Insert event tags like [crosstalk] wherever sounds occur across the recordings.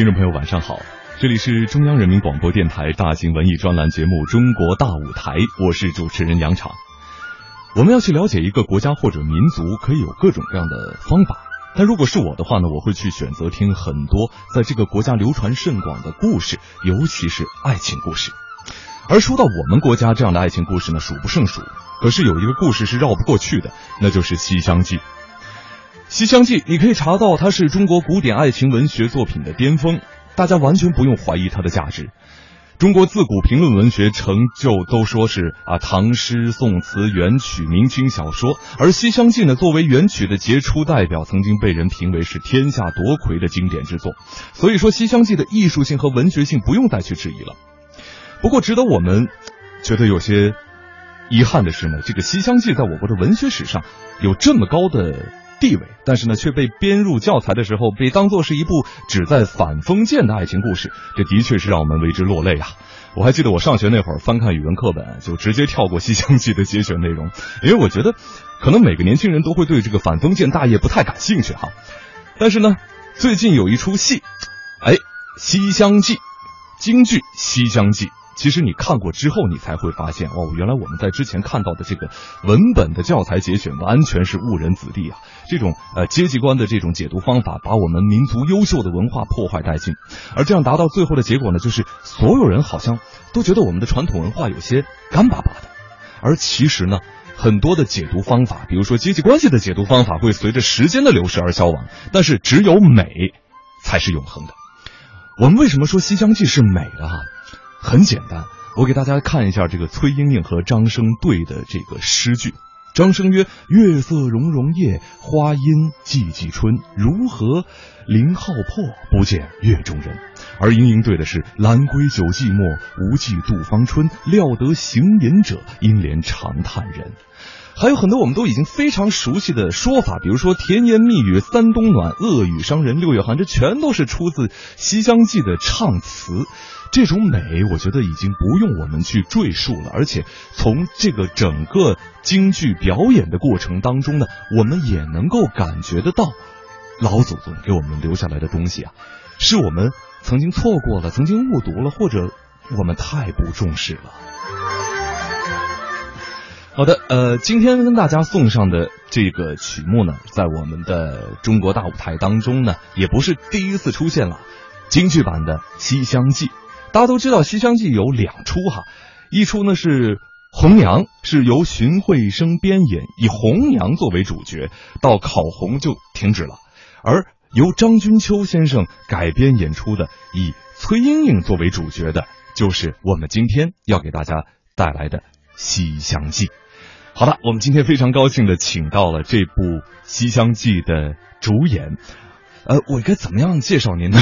听众朋友，晚上好，这里是中央人民广播电台大型文艺专栏节目《中国大舞台》，我是主持人杨昶。我们要去了解一个国家或者民族，可以有各种各样的方法。但如果是我的话呢，我会去选择听很多在这个国家流传甚广的故事，尤其是爱情故事。而说到我们国家这样的爱情故事呢，数不胜数。可是有一个故事是绕不过去的，那就是《西厢记》。《西厢记》你可以查到，它是中国古典爱情文学作品的巅峰，大家完全不用怀疑它的价值。中国自古评论文学成就都说是啊，唐诗、宋词、元曲、明清小说，而《西厢记》呢，作为元曲的杰出代表，曾经被人评为是天下夺魁的经典之作。所以说，《西厢记》的艺术性和文学性不用再去质疑了。不过，值得我们觉得有些遗憾的是呢，这个《西厢记》在我国的文学史上有这么高的地位，但是呢，却被编入教材的时候被当做是一部旨在反封建的爱情故事，这的确是让我们为之落泪啊！我还记得我上学那会儿翻看语文课本，就直接跳过《西厢记》的节选内容，因为我觉得可能每个年轻人都会对这个反封建大业不太感兴趣哈。但是呢，最近有一出戏，哎，《西厢记》，京剧《西厢记》。其实你看过之后，你才会发现哦，原来我们在之前看到的这个文本的教材节选完全是误人子弟啊！这种呃阶级观的这种解读方法，把我们民族优秀的文化破坏殆尽。而这样达到最后的结果呢，就是所有人好像都觉得我们的传统文化有些干巴巴的。而其实呢，很多的解读方法，比如说阶级关系的解读方法，会随着时间的流逝而消亡。但是只有美才是永恒的。我们为什么说《西厢记》是美的哈？很简单，我给大家看一下这个崔莺莺和张生对的这个诗句。张生曰：“月色融融夜，花阴寂寂春。如何林浩破，不见月中人？”而莺莺对的是：“兰归酒寂寞，无计度芳春。料得行吟者，应怜长叹人。”还有很多我们都已经非常熟悉的说法，比如说“甜言蜜语三冬暖，恶语伤人六月寒”，这全都是出自《西厢记》的唱词。这种美，我觉得已经不用我们去赘述了。而且从这个整个京剧表演的过程当中呢，我们也能够感觉得到，老祖宗给我们留下来的东西啊，是我们曾经错过了、曾经误读了，或者我们太不重视了。好的，呃，今天跟大家送上的这个曲目呢，在我们的中国大舞台当中呢，也不是第一次出现了，京剧版的《西厢记》。大家都知道《西厢记》有两出哈，一出呢是红娘，是由荀慧生编演，以红娘作为主角，到考红就停止了；而由张君秋先生改编演出的，以崔莺莺作为主角的，就是我们今天要给大家带来的《西厢记》。好的，我们今天非常高兴的请到了这部《西厢记》的主演。呃，我该怎么样介绍您呢？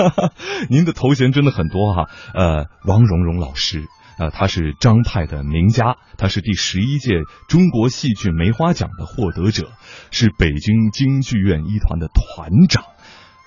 [laughs] 您的头衔真的很多哈。呃，王蓉蓉老师，呃，他是张派的名家，他是第十一届中国戏剧梅花奖的获得者，是北京京剧院一团的团长，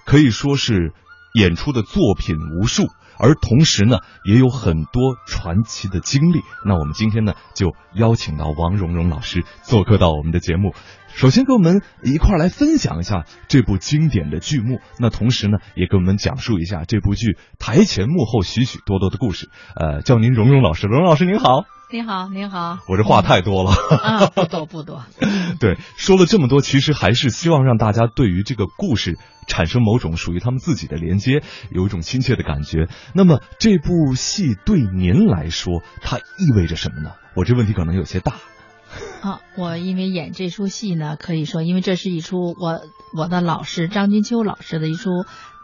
可以说是演出的作品无数，而同时呢，也有很多传奇的经历。那我们今天呢，就邀请到王蓉蓉老师做客到我们的节目。首先跟我们一块儿来分享一下这部经典的剧目，那同时呢，也跟我们讲述一下这部剧台前幕后许许多多的故事。呃，叫您蓉蓉老师，蓉蓉老师您好，您好，您好。我这话太多了啊，不多不多。[laughs] 对，说了这么多，其实还是希望让大家对于这个故事产生某种属于他们自己的连接，有一种亲切的感觉。那么这部戏对您来说，它意味着什么呢？我这问题可能有些大。啊，我因为演这出戏呢，可以说，因为这是一出我我的老师张君秋老师的一出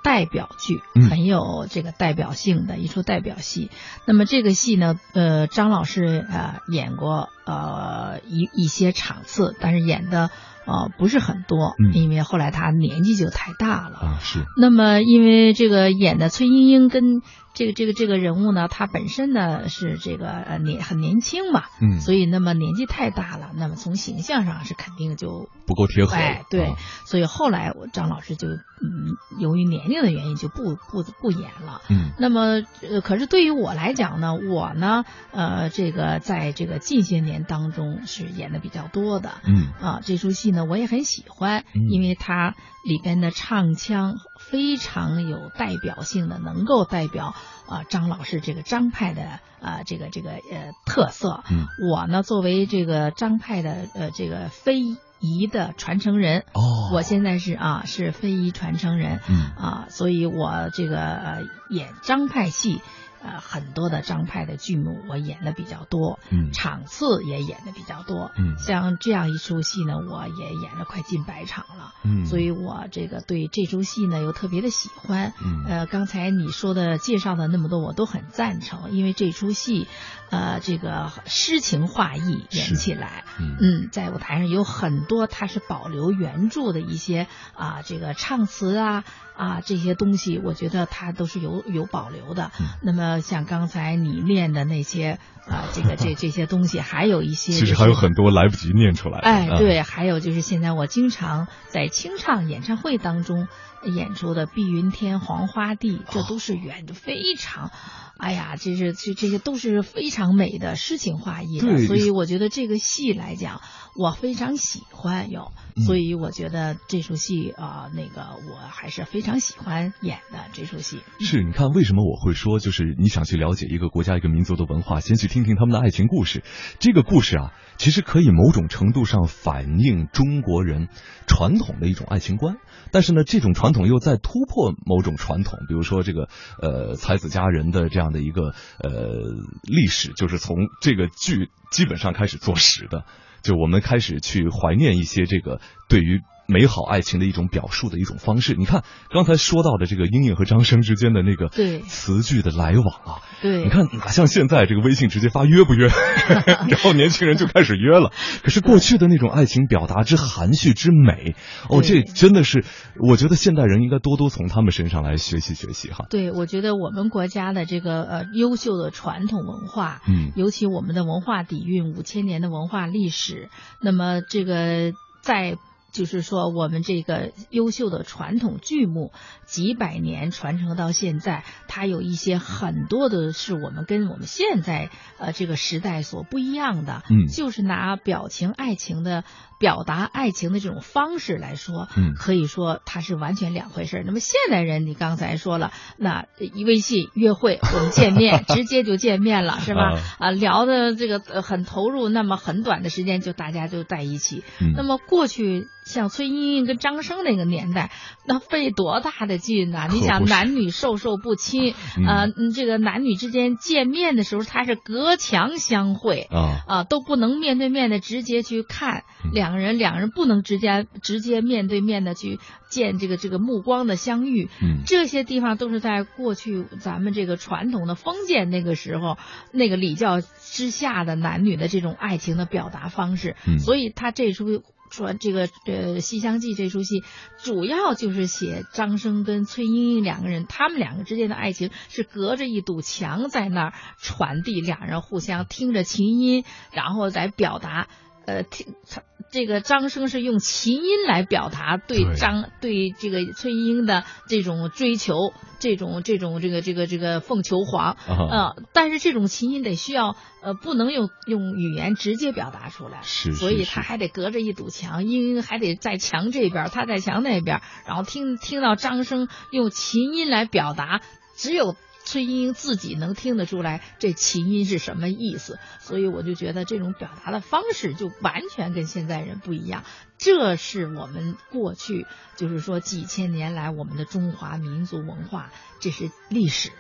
代表剧，很有这个代表性的一出代表戏。那么这个戏呢，呃，张老师呃演过呃一一些场次，但是演的呃不是很多，因为后来他年纪就太大了啊。是。那么因为这个演的崔莺莺跟。这个这个这个人物呢，他本身呢是这个呃年很年轻嘛，嗯，所以那么年纪太大了，那么从形象上是肯定就不够贴合。哎，对，所以后来张老师就嗯，由于年龄的原因就不不不演了。嗯，那么呃，可是对于我来讲呢，我呢呃，这个在这个近些年当中是演的比较多的。嗯啊，这出戏呢我也很喜欢，因为它里边的唱腔非常有代表性的，能够代表啊张老师这个张派的啊这个这个呃特色。嗯，我呢作为这个张派的呃这个非遗的传承人，哦，我现在是啊是非遗传承人，嗯啊，所以我这个呃演张派戏。呃，很多的张派的剧目我演的比较多，嗯。场次也演的比较多，嗯。像这样一出戏呢，我也演了快近百场了，嗯，所以我这个对这出戏呢又特别的喜欢，嗯。呃，刚才你说的介绍的那么多，我都很赞成，因为这出戏，呃，这个诗情画意演起来，嗯嗯，在舞台上有很多它是保留原著的一些啊，这个唱词啊啊这些东西，我觉得它都是有有保留的。嗯那么像刚才你念的那些啊，这个这 [laughs] 这些东西，还有一些、其实还有很多来不及念出来的。哎，啊，对，还有就是现在我经常在清唱演唱会当中演出的《碧云天黄花地》，这都是远非常，哎呀，这是这这些都是非常美的诗情画意的，所以我觉得这个戏来讲，我非常喜欢有，嗯所以我觉得这出戏啊、那个我还是非常喜欢演的这出戏。是，你看为什么我会说，就是你想去了解一个国家一个民族的文化，先去听听他们的爱情故事。这个故事啊，其实可以某种程度上反映中国人传统的一种爱情观，但是呢，这种传统又在突破某种传统，比如说这个呃才子佳人的这样的一个呃历史，就是从这个剧基本上开始做实的。就我们开始去怀念一些这个对于美好爱情的一种表述的一种方式。你看刚才说到的这个英英和张生之间的那个对词句的来往啊，对，你看哪像现在这个微信直接发约不约，[laughs] 然后年轻人就开始约了。可是过去的那种爱情表达之含蓄之美，哦，这真的是我觉得现代人应该多多从他们身上来学习学习哈。对，我觉得我们国家的这个呃优秀的传统文化，嗯尤其我们的文化底蕴五千年的文化历史，那么这个在。就是说，我们这个优秀的传统剧目几百年传承到现在，它有一些很多的是我们跟我们现在呃这个时代所不一样的，嗯。就是拿表情爱情的表达爱情的这种方式来说，嗯可以说它是完全两回事。那么现代人，你刚才说了，那一微信约会，我们见面 [laughs] 直接就见面了，是吧？啊啊，聊的这个呃很投入，那么很短的时间就大家就在一起。嗯那么过去像崔莺莺跟张生那个年代，那费多大的劲呐、你想男女授受不亲，嗯呃，嗯这个男女之间见面的时候，他是隔墙相会。啊，啊，都不能面对面的直接去看嗯两个人，两个人不能直接直接面对面的去见这个这个目光的相遇，嗯这些地方都是在过去咱们这个传统的封建那个时候那个礼教之下的男女的这种爱情的表达方式，嗯所以他这出。说这个呃《西厢记》这出戏，主要就是写张生跟崔莺莺两个人，他们两个之间的爱情是隔着一堵墙在那儿传递，两人互相听着琴音，然后来表达。呃，听他这个张生是用琴音来表达对对。张对这个崔莺莺的这种追求，这种这种这个这个这个凤求凰，啊，呃，但是这种琴音得需要呃不能用用语言直接表达出来，是所以他还得隔着一堵墙，莺莺还得在墙这边，他在墙那边，然后听听到张生用琴音来表达，只有。崔莺莺自己能听得出来这琴音是什么意思，所以我就觉得这种表达的方式就完全跟现在人不一样。这是我们过去就是说几千年来我们的中华民族文化，这是历史。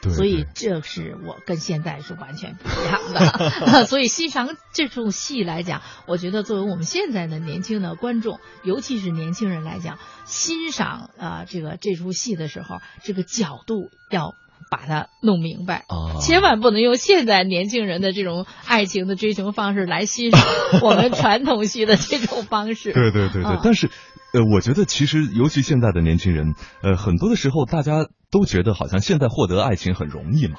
对所以这是我跟现在是完全不一样的。所以欣赏这出戏来讲，我觉得作为我们现在的年轻的观众，尤其是年轻人来讲，欣赏啊、呃这个这出戏的时候，这个角度要把它弄明白。啊，千万不能用现在年轻人的这种爱情的追求方式来欣赏 [laughs] 我们传统系的这种方式。对对对对，嗯但是，呃，我觉得其实尤其现在的年轻人，呃，很多的时候大家都觉得好像现在获得爱情很容易嘛，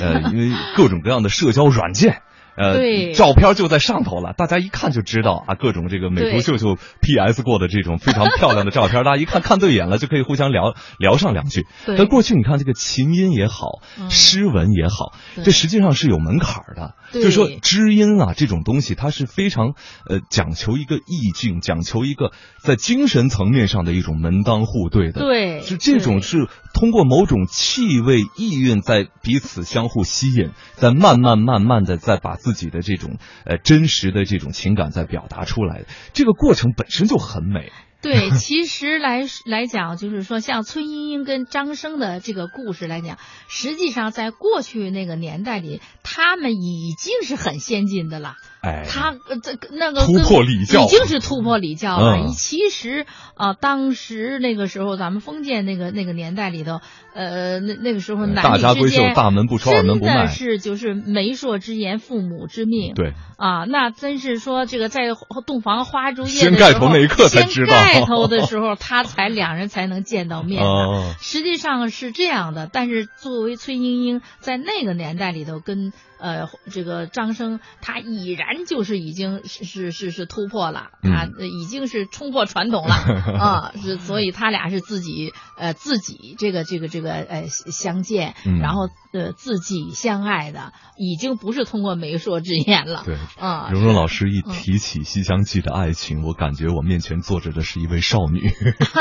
呃，因为各种各样的社交软件。呃，照片就在上头了，大家一看就知道啊，各种这个美图秀秀 PS 过的这种非常漂亮的照片，大家一看看对眼了，就可以互相聊聊上两句。但过去你看这个琴音也好，诗文也好，这实际上是有门槛的，就是说知音啊这种东西，它是非常呃讲求一个意境，讲求一个在精神层面上的一种门当户对的。对，是这种是通过某种气味意蕴在彼此相互吸引，在慢慢慢慢的在把自自己的这种呃真实的这种情感在表达出来，这个过程本身就很美。对，[laughs] 其实来来讲，就是说像崔莺莺跟张生的这个故事来讲，实际上在过去那个年代里，他们已经是很先进的了。哎，他这那个突破礼教，已经是突破礼教了。其实啊，当时那个时候，咱们封建那个那个年代里头，呃，那那个时候男女之间大门不出二门不迈，是就是媒妁之言，父母之命。对啊，那真是说这个在洞房花烛夜掀盖头那一刻才知道，盖头的时候他才两人才能见到面 [laughs] 的。实际上是这样的，但是作为崔莺莺在那个年代里头跟。呃，这个张生他已然就是已经是是是是突破了，他已经是冲破传统了 [laughs] 啊，是所以他俩是自己呃自己这个这个这个呃相见，然后呃自己相爱的，已经不是通过媒妁之言了。对啊，蓉蓉老师一提起《西厢记》的爱情，我感觉我面前坐着的是一位少女。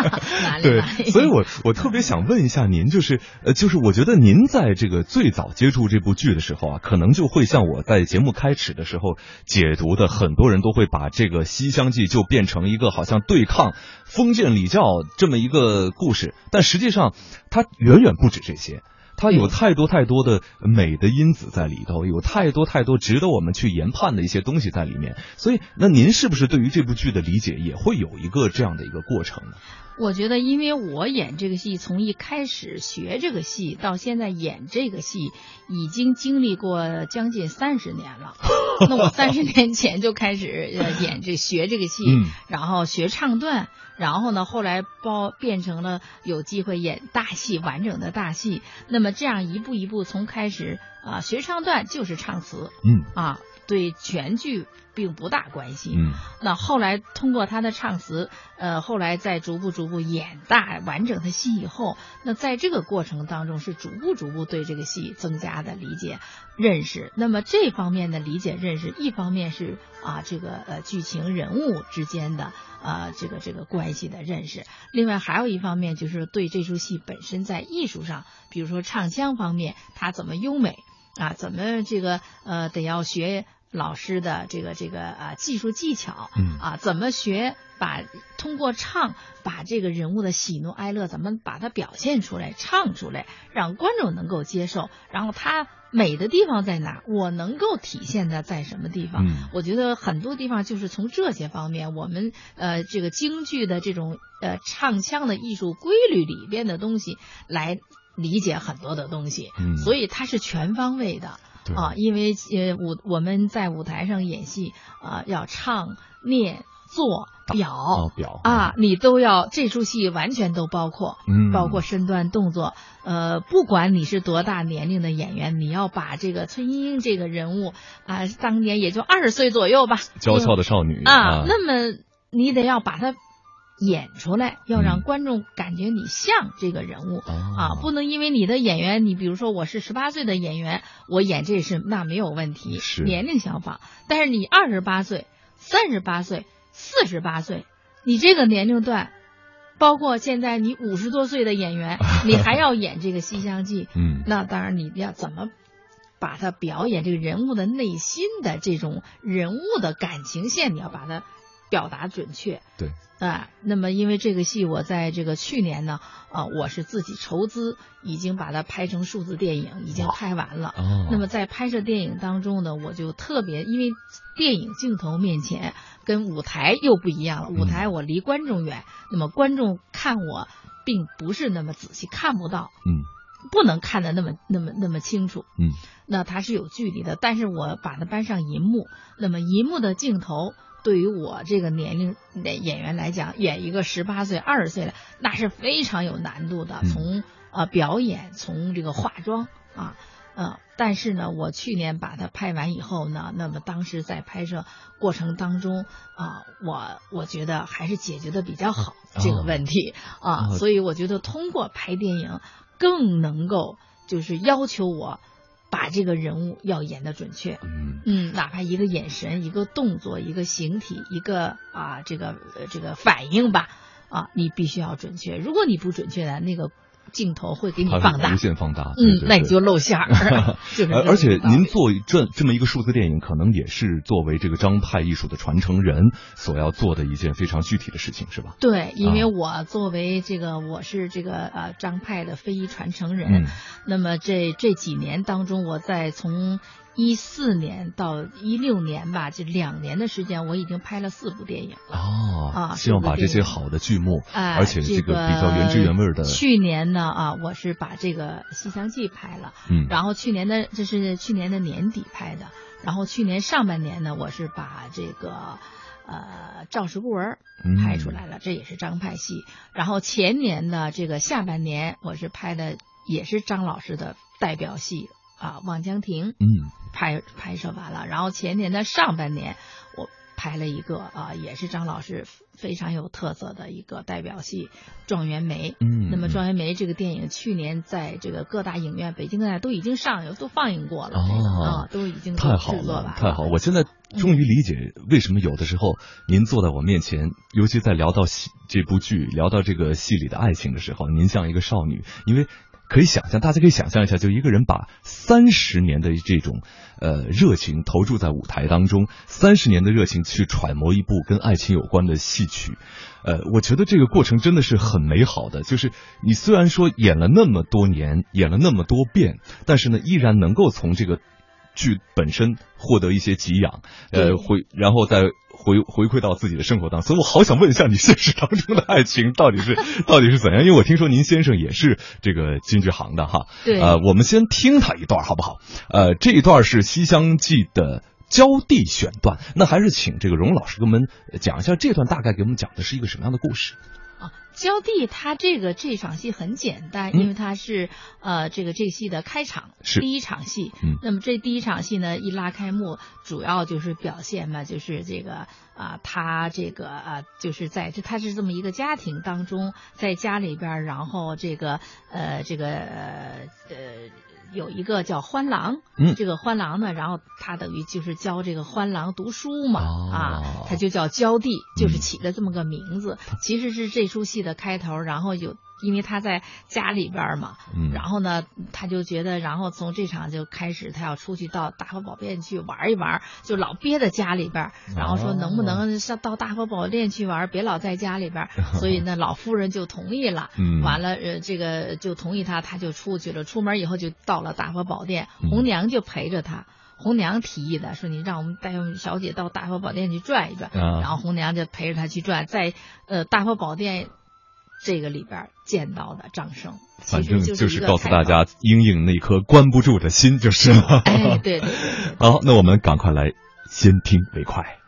[laughs] 对，所以我我特别想问一下您，就是呃就是我觉得您在这个最早接触这部剧的时候啊，可能。就会像我在节目开始的时候解读的，很多人都会把这个《西厢记》就变成一个好像对抗封建礼教这么一个故事，但实际上它远远不止这些，它有太多太多的美的因子在里头，有太多太多值得我们去研判的一些东西在里面。所以，那您是不是对于这部剧的理解也会有一个这样的一个过程呢？我觉得，因为我演这个戏，从一开始学这个戏到现在演这个戏，已经经历过将近三十年了。[laughs] 那我三十年前就开始演这学这个戏，然后学唱段，然后呢，后来包变成了有机会演大戏，完整的大戏。那么这样一步一步从开始啊学唱段就是唱词，嗯啊。对全剧并不大关心，嗯，那后来通过他的唱词，呃，后来再逐步逐步演大完整的戏以后，那在这个过程当中是逐步逐步对这个戏增加的理解认识。那么这方面的理解认识，一方面是啊这个呃剧情人物之间的啊这个这个关系的认识，另外还有一方面就是对这出戏本身在艺术上，比如说唱腔方面，它怎么优美啊，怎么这个呃得要学。老师的这个这个啊技术技巧，嗯啊怎么学？把通过唱把这个人物的喜怒哀乐怎么把它表现出来，唱出来，让观众能够接受。然后它美的地方在哪？我能够体现的在什么地方？我觉得很多地方就是从这些方面，我们呃这个京剧的这种呃唱腔的艺术规律里边的东西来理解很多的东西。嗯，所以它是全方位的。啊，因为呃舞我们在舞台上演戏啊，要唱、念、做、表表啊，你都要这出戏完全都包括，嗯，包括身段动作，呃，不管你是多大年龄的演员，你要把这个崔莺莺这个人物啊，当年也就二十岁左右吧，娇俏的少女啊，那么你得要把她。演出来要让观众感觉你像这个人物啊，不能因为你的演员，你比如说我是十八岁的演员，我演这是那没有问题，年龄相仿。但是你二十八岁、三十八岁、四十八岁，你这个年龄段，包括现在你五十多岁的演员，[laughs] 你还要演这个《西厢记》，嗯，那当然你要怎么把它表演这个人物的内心的这种人物的感情线，你要把它。表达准确，对啊，那么因为这个戏，我在这个去年呢，啊，我是自己筹资，已经把它拍成数字电影，已经拍完了。哦，那么在拍摄电影当中呢，我就特别，因为电影镜头面前跟舞台又不一样了，舞台我离观众远，那么观众看我并不是那么仔细，看不到，嗯，不能看得那么那么那么清楚，嗯，那它是有距离的，但是我把它搬上银幕，那么银幕的镜头。对于我这个年龄的演员来讲，演一个十八岁、二十岁的，那是非常有难度的。从呃表演，从这个化妆啊，嗯，但是呢，我去年把它拍完以后呢，那么当时在拍摄过程当中啊，我我觉得还是解决的比较好这个问题啊，所以我觉得通过拍电影更能够就是要求我把这个人物要演的准确，嗯嗯，哪怕一个眼神、一个动作、一个形体、一个啊这个这个反应吧，啊，你必须要准确，如果你不准确的那个。镜头会给你放大，无限放大，嗯，那你就露馅儿。[laughs] [laughs] 而且您做这这么一个数字电影，可能也是作为这个张派艺术的传承人所要做的一件非常具体的事情，是吧？对，因为我作为这个我是这个呃张派的非遗传承人，那么这这几年当中，我在从。一四年到一六年吧，这两年的时间，我已经拍了四部电影了。哦，啊，希望把这些好的剧目，而且这个比较原汁原味的。去年呢，啊，我是把这个《西厢记》拍了，嗯，然后去年的这是去年的年底拍的，然后去年上半年呢，我是把这个呃《赵氏孤儿》拍出来了，这也是张派戏。然后前年的这个下半年，我是拍的也是张老师的代表戏。啊，望江亭，嗯，拍拍摄完了，然后前年的上半年，我拍了一个啊，也是张老师非常有特色的一个代表戏《状元梅》。嗯，那么《状元梅》这个电影去年在这个各大影院，北京的都已经上映，都放映过了，啊，都已经太好了，太好！我现在终于理解为什么有的时候您坐在我面前，尤其在聊到戏这部剧、聊到这个戏里的爱情的时候，您像一个少女，因为。可以想象，大家可以想象一下，就一个人把三十年的这种呃热情投注在舞台当中，三十年的热情去揣摩一部跟爱情有关的戏曲，呃，我觉得这个过程真的是很美好的。就是你虽然说演了那么多年，演了那么多遍，但是呢，依然能够从这个剧本身获得一些给养，呃，会然后再。回回馈到自己的生活当中，所以我好想问一下，你现实当中的爱情到底是到底是怎样？因为我听说您先生也是这个京剧行的哈。对。呃，我们先听他一段好不好？呃，这一段是《西厢记》的交地选段，那还是请这个荣老师给我们讲一下这段大概给我们讲的是一个什么样的故事。焦地，他这个这场戏很简单，因为他是呃这个这戏的开场，是第一场戏。嗯，那么这第一场戏呢，一拉开幕，主要就是表现嘛，就是这个啊，他这个啊，就是在这他是这么一个家庭当中，在家里边，然后这个呃这个呃。有一个叫欢郎，嗯，这个欢郎呢，然后他等于就是教这个欢郎读书嘛，啊，他就叫娇弟，就是起的这么个名字，其实是这出戏的开头，然后有。因为他在家里边嘛，然后呢，他就觉得，然后从这场就开始，他要出去到大佛宝殿去玩一玩，就老憋在家里边，然后说能不能上到大佛宝殿去玩，别老在家里边。[laughs] 所以呢，老夫人就同意了。完了，呃，这个就同意他，他就出去了。出门以后就到了大佛宝殿，红娘就陪着他。红娘提议的，说你让我们带小姐到大佛宝殿去转一转，然后红娘就陪着她去转，在呃大佛宝殿。这个里边见到的掌声，反正就是告诉大家，英英那颗关不住的心就是了。哎，对对。[laughs] 好，那我们赶快来先听为快。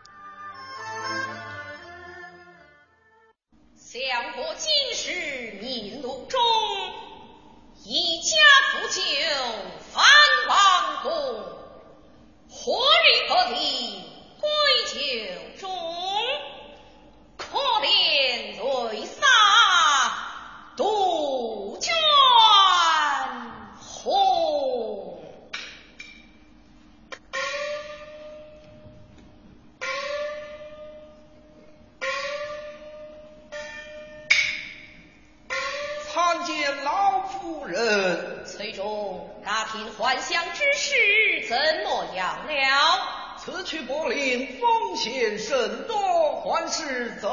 去柏林，风险甚多，还是走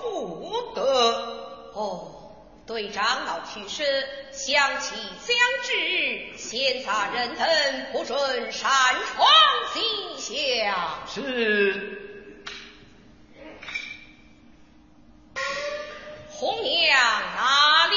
不得。哦。对长老去世，相妻相知，闲杂人等不准擅闯西下。是。红娘哪里？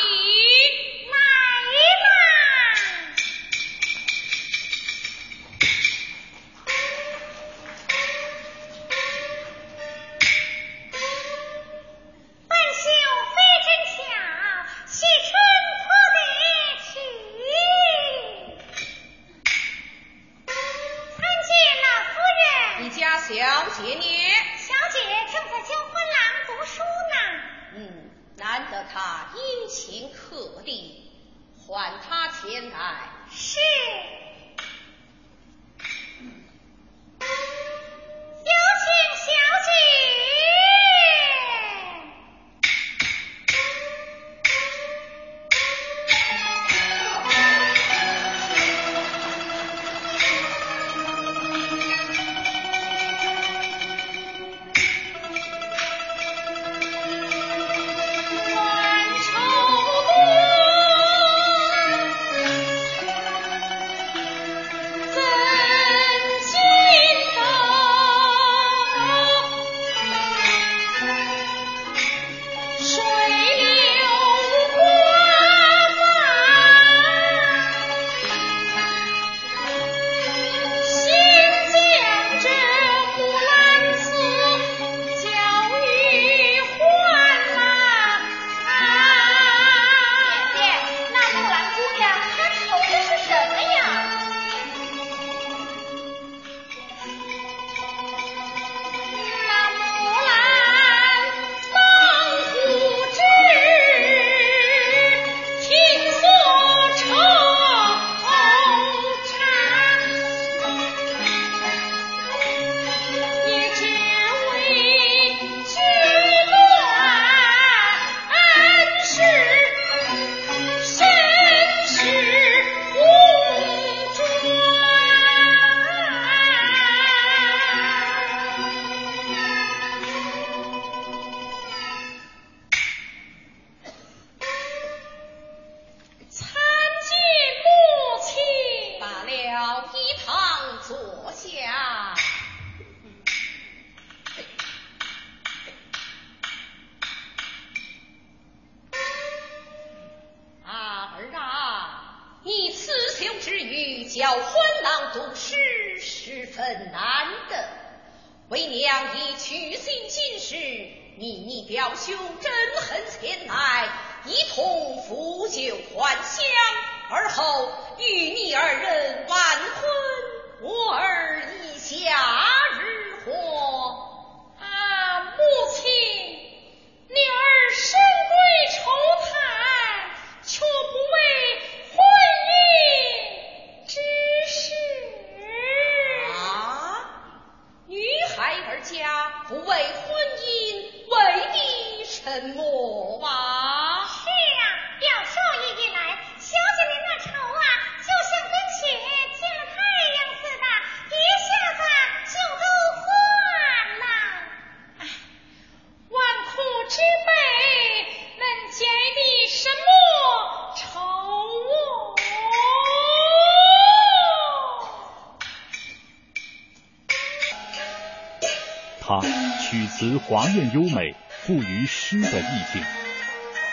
词华艳优美，富于诗的意境。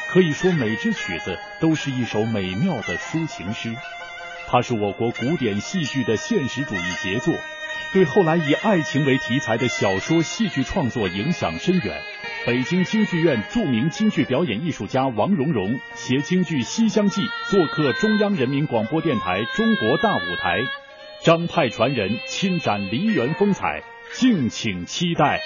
可以说，每支曲子都是一首美妙的抒情诗。它是我国古典戏剧的现实主义杰作，对后来以爱情为题材的小说、戏剧创作影响深远。北京京剧院著名京剧表演艺术家王蓉蓉携京剧《西厢记》做客中央人民广播电台《中国大舞台》，张派传人亲展梨园风采，敬请期待。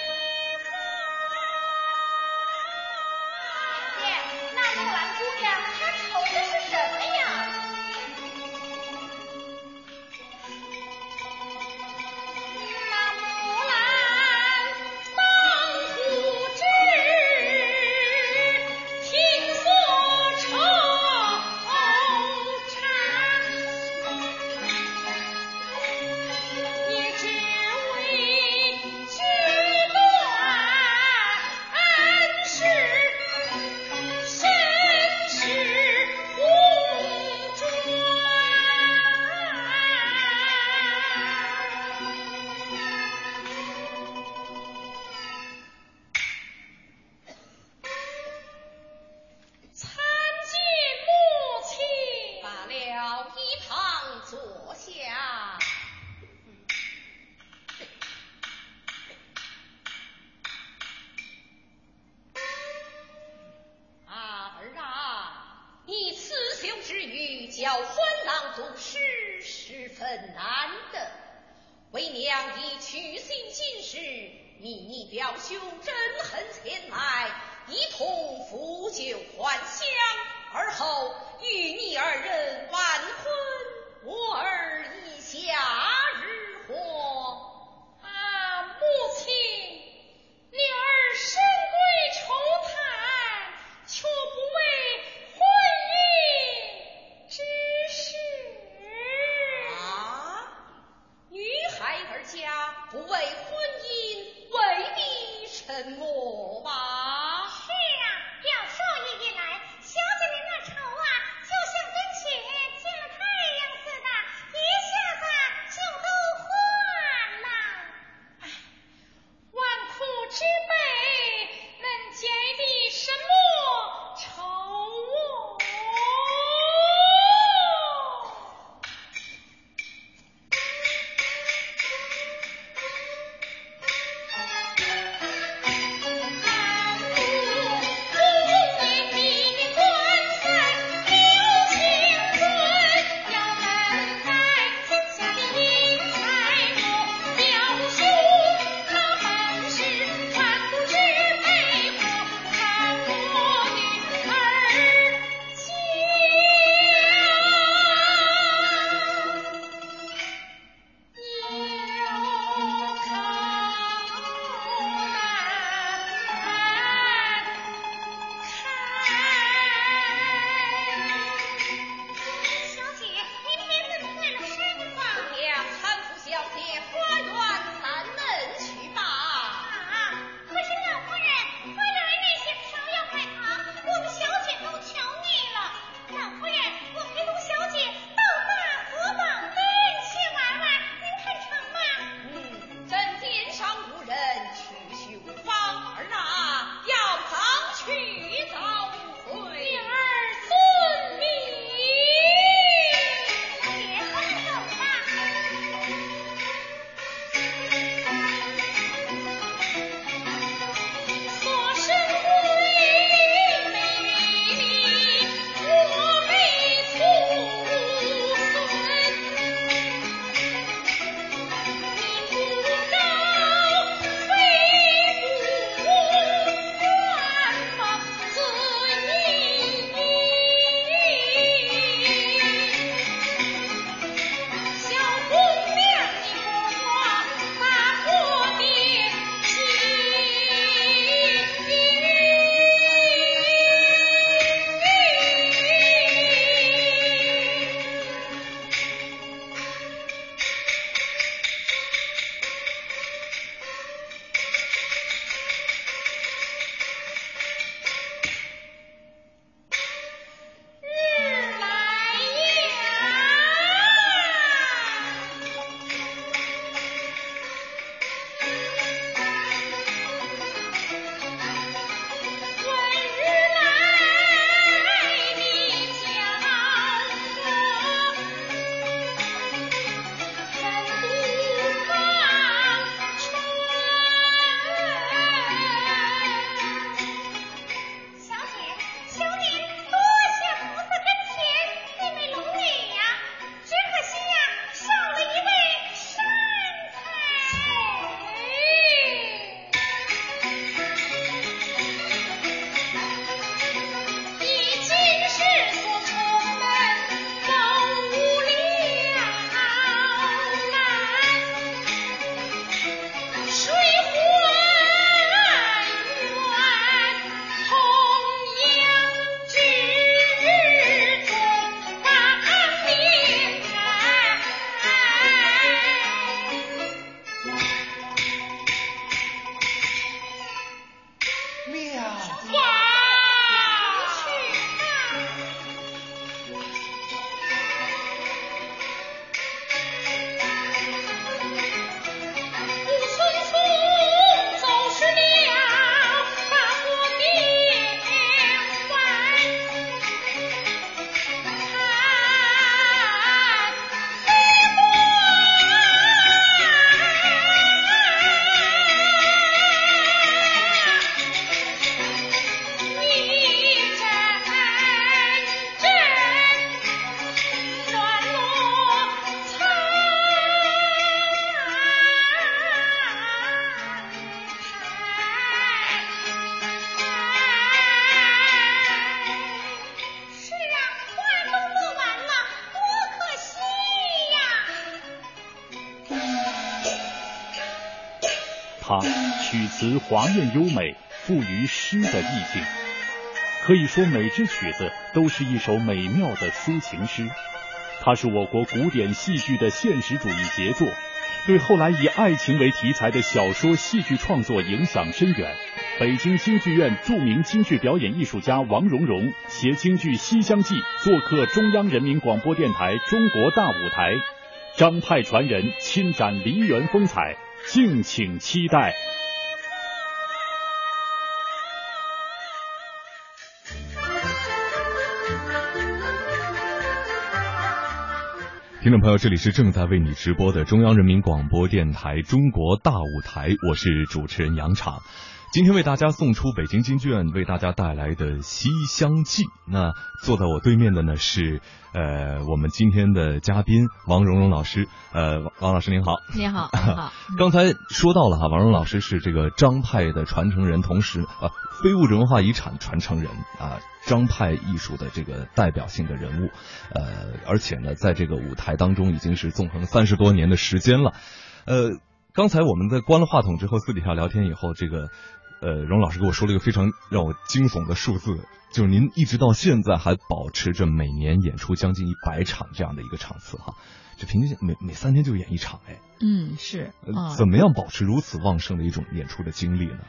词华艳优美，富于诗的意境。可以说，每支曲子都是一首美妙的抒情诗。它是我国古典戏剧的现实主义杰作，对后来以爱情为题材的小说、戏剧创作影响深远。北京京剧院著名京剧表演艺术家王荣荣携京剧《西厢记》做客中央人民广播电台《中国大舞台》，张派传人亲展梨园风采，敬请期待。听众朋友，这里是正在为你直播的中央人民广播电台《中国大舞台》，我是主持人杨昶。今天为大家送出北京京剧院为大家带来的《西厢记》。那坐在我对面的呢是呃我们今天的嘉宾王蓉蓉老师。呃，王老师您好。您好，您好。刚才说到了哈，王蓉老师是这个张派的传承人，同时啊非物质文化遗产传承人啊，张派艺术的这个代表性的人物。呃，而且呢，在这个舞台当中已经是纵横三十多年的时间了。呃，刚才我们在关了话筒之后，私底下聊天以后，这个。呃，荣老师给我说了一个非常让我惊悚的数字，就是您一直到现在还保持着每年演出将近一百场这样的一个场次哈，这平均每每三天就演一场哎。嗯，是。怎么样保持如此旺盛的一种演出的经历呢？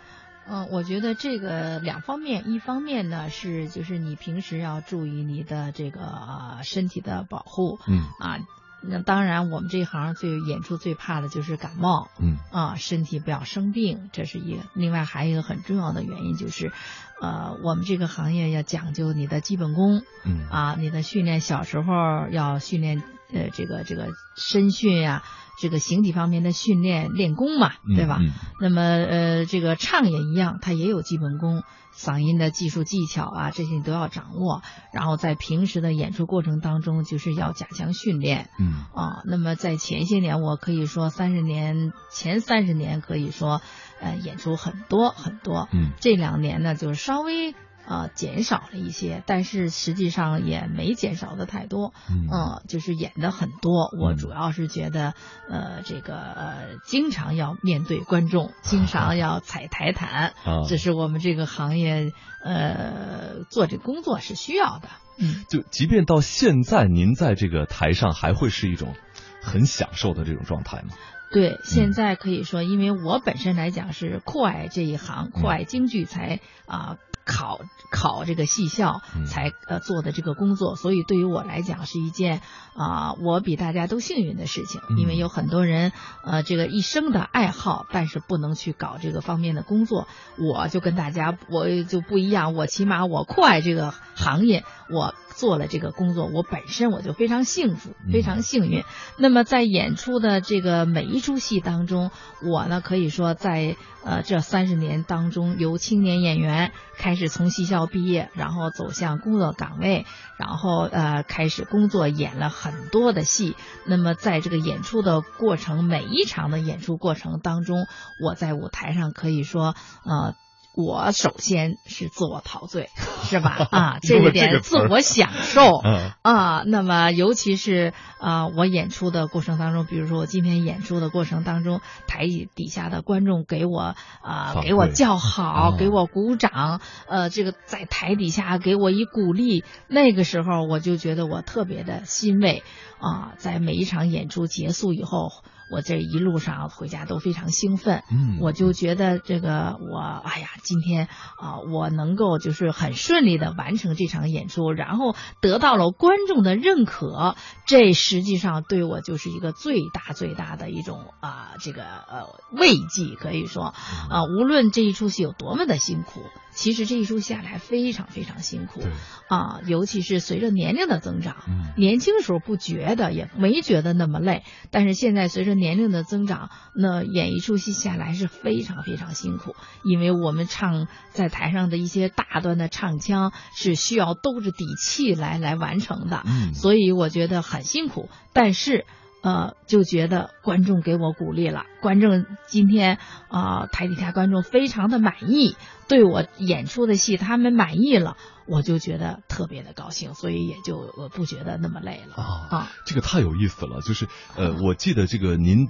嗯，我觉得这个两方面，一方面呢是就是你平时要注意你的这个身体的保护，嗯啊。那当然，我们这行最演出最怕的就是感冒，嗯啊，身体不要生病，这是一个。另外还有一个很重要的原因就是，呃，我们这个行业要讲究你的基本功，嗯啊，你的训练小时候要训练，呃，这个这个身训呀，这个形体方面的训练练功嘛，对吧？那么呃，这个唱也一样，它也有基本功。嗓音的技术技巧啊，这些你都要掌握。然后在平时的演出过程当中，就是要加强训练。嗯啊，那么在前些年，我可以说三十年前三十年可以说，呃，演出很多很多。嗯，这两年呢，就是稍微。啊，减少了一些，但是实际上也没减少的太多。嗯，就是演的很多。我主要是觉得，呃，这个呃，经常要面对观众，[laughs] 经常要踩台坛，[laughs] 这是我们这个行业呃做这工作是需要的。嗯，就即便到现在，您在这个台上还会是一种很享受的这种状态吗？对，现在可以说，因为我本身来讲是酷爱这一行，酷爱京剧才啊。考考这个戏校才呃做的这个工作，所以对于我来讲是一件啊我比大家都幸运的事情，因为有很多人呃这个一生的爱好，但是不能去搞这个方面的工作，我就跟大家我就不一样，我起码我酷爱这个行业，我做了这个工作，我本身我就非常幸福，非常幸运。那么在演出的这个每一出戏当中，我呢可以说在呃这三十年当中，由青年演员开始。从戏校毕业，然后走向工作岗位，然后呃开始工作，演了很多的戏。那么在这个演出的过程，每一场的演出过程当中，我在舞台上可以说呃。我首先是自我陶醉，[laughs] 是吧？啊，[laughs] 这一点自我享受 [laughs] 啊。那么，尤其是啊，我演出的过程当中，比如说我今天演出的过程当中，台底下的观众给我啊，给我叫好，给我鼓掌，呃，这个在台底下给我一鼓励，那个时候我就觉得我特别的欣慰啊。在每一场演出结束以后。我这一路上回家都非常兴奋，嗯，我就觉得这个我，哎呀，今天啊，我能够就是很顺利的完成这场演出，然后得到了观众的认可，这实际上对我就是一个最大最大的一种啊，这个呃慰藉，可以说啊，无论这一出戏有多么的辛苦。其实这一出下来非常非常辛苦，啊，尤其是随着年龄的增长，年轻时候不觉得，也没觉得那么累，但是现在随着年龄的增长，那演一出戏下来是非常非常辛苦，因为我们唱在台上的一些大段的唱腔是需要兜着底气来来完成的，所以我觉得很辛苦，但是。呃，就觉得观众给我鼓励了，观众今天啊，台底下观众非常的满意，对我演出的戏他们满意了，我就觉得特别的高兴，所以也就我不觉得那么累了。啊。这个太有意思了，就是呃，我记得这个您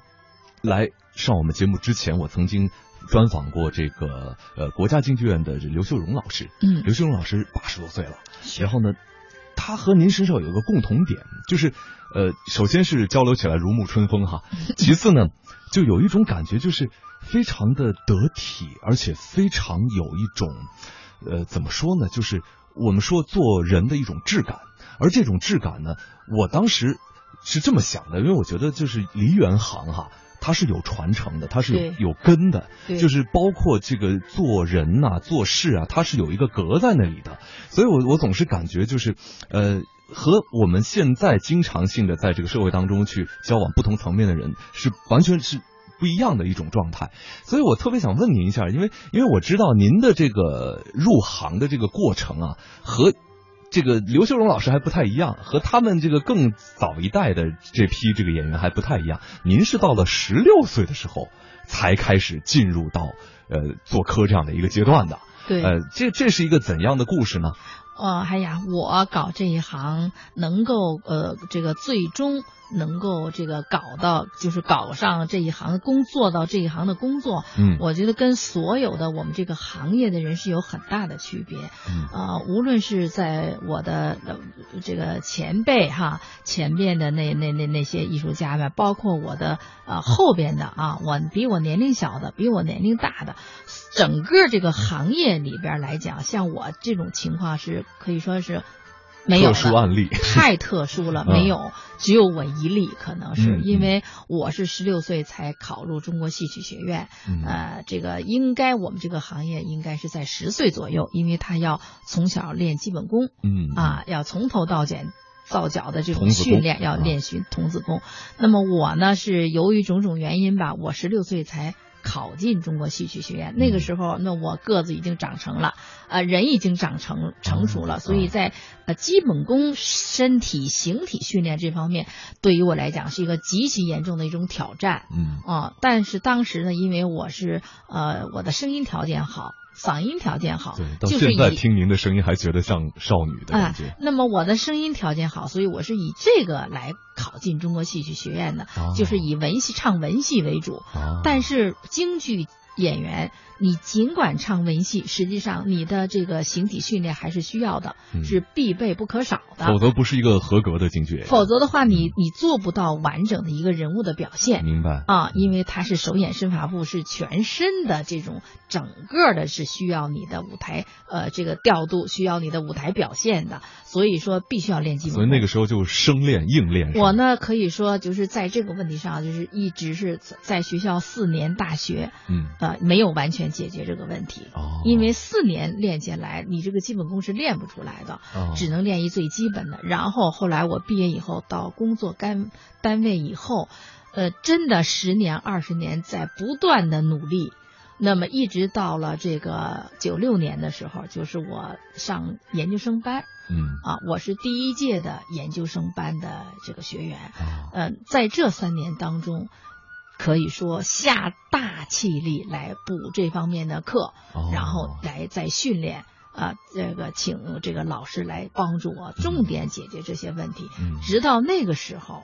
来上我们节目之前，我曾经专访过这个呃国家京剧院的刘秀荣老师。嗯。刘秀荣老师八十多岁了，然后呢，他和您身上有一个共同点，就是呃，首先是交流起来如沐春风哈，其次呢，就有一种感觉，就是非常的得体，而且非常有一种呃，怎么说呢，就是我们说做人的一种质感，而这种质感呢，我当时是这么想的，因为我觉得就是梨园行哈。它是有传承的，它是有有根的，就是包括这个做人呐、做事啊，它是有一个格在那里的。所以我我总是感觉就是，呃，和我们现在经常性的在这个社会当中去交往不同层面的人是完全是不一样的一种状态。所以我特别想问您一下，因为因为我知道您的这个入行的这个过程啊，和这个刘秀荣老师还不太一样，和他们这个更早一代的这批这个演员还不太一样。您是到了十六岁的时候才开始进入到呃做科这样的一个阶段的。对，呃，这这是一个怎样的故事呢？呃，哎呀，我搞这一行能够呃，这个最终能够这个搞到，就是搞上这一行的工作到这一行的工作，嗯我觉得跟所有的我们这个行业的人是有很大的区别。嗯呃，无论是在我的呃这个前辈哈，前边的那那那那些艺术家们，包括我的呃后边的啊，我比我年龄小的，比我年龄大的，整个这个行业里边来讲，像我这种情况是可以说是没有特殊。案例。[laughs] 太特殊了，嗯没有，只有我一例，可能是、嗯因为我是十六岁才考入中国戏曲学院，嗯呃，这个应该我们这个行业应该是在十岁左右，因为他要从小练基本功嗯啊，要从头到脚。造脚的这种训练要啊练习童子功。那么我呢是由于种种原因吧，我十六岁才考进中国戏曲学院。那个嗯时候，那我个子已经长成了，呃，人已经长成成熟了，所以在呃基本功、身体形体训练这方面，对于我来讲是一个极其严重的一种挑战。嗯啊，但是当时呢，因为我是呃我的声音条件好，嗓音条件好对，，到就是现在听您的声音还觉得像少女的啊感觉。，那么我的声音条件好，所以我是以这个来考进中国戏曲学院的，哦就是以文戏唱文戏为主。啊但是京剧演员，你尽管唱文戏，实际上你的这个形体训练还是需要的，嗯是必备不可少的。否则不是一个合格的京剧演员。否则的话，你你做不到完整的一个人物的表现。明白啊，因为他是手眼身法步，是全身的这种整个的，是需要你的舞台呃这个调度，需要你的舞台表现的，所以说必须要练基本功。所以那个时候就生练硬练。我呢可以说就是在这个问题上，就是一直是在在学校四年大学，嗯呃没有完全解决这个问题。哦，因为四年练下来，你这个基本功是练不出来的，哦只能练一最基本的。然后后来我毕业以后到工作单单位以后，呃，真的十年二十年在不断的努力。那么一直到了这个九六年的时候，就是我上研究生班嗯啊，我是第一届的研究生班的这个学员。啊嗯、在这三年当中，可以说下大气力来补这方面的课。哦然后来再训练啊、这个请这个老师来帮助我，重点解决这些问题。嗯直到那个时候，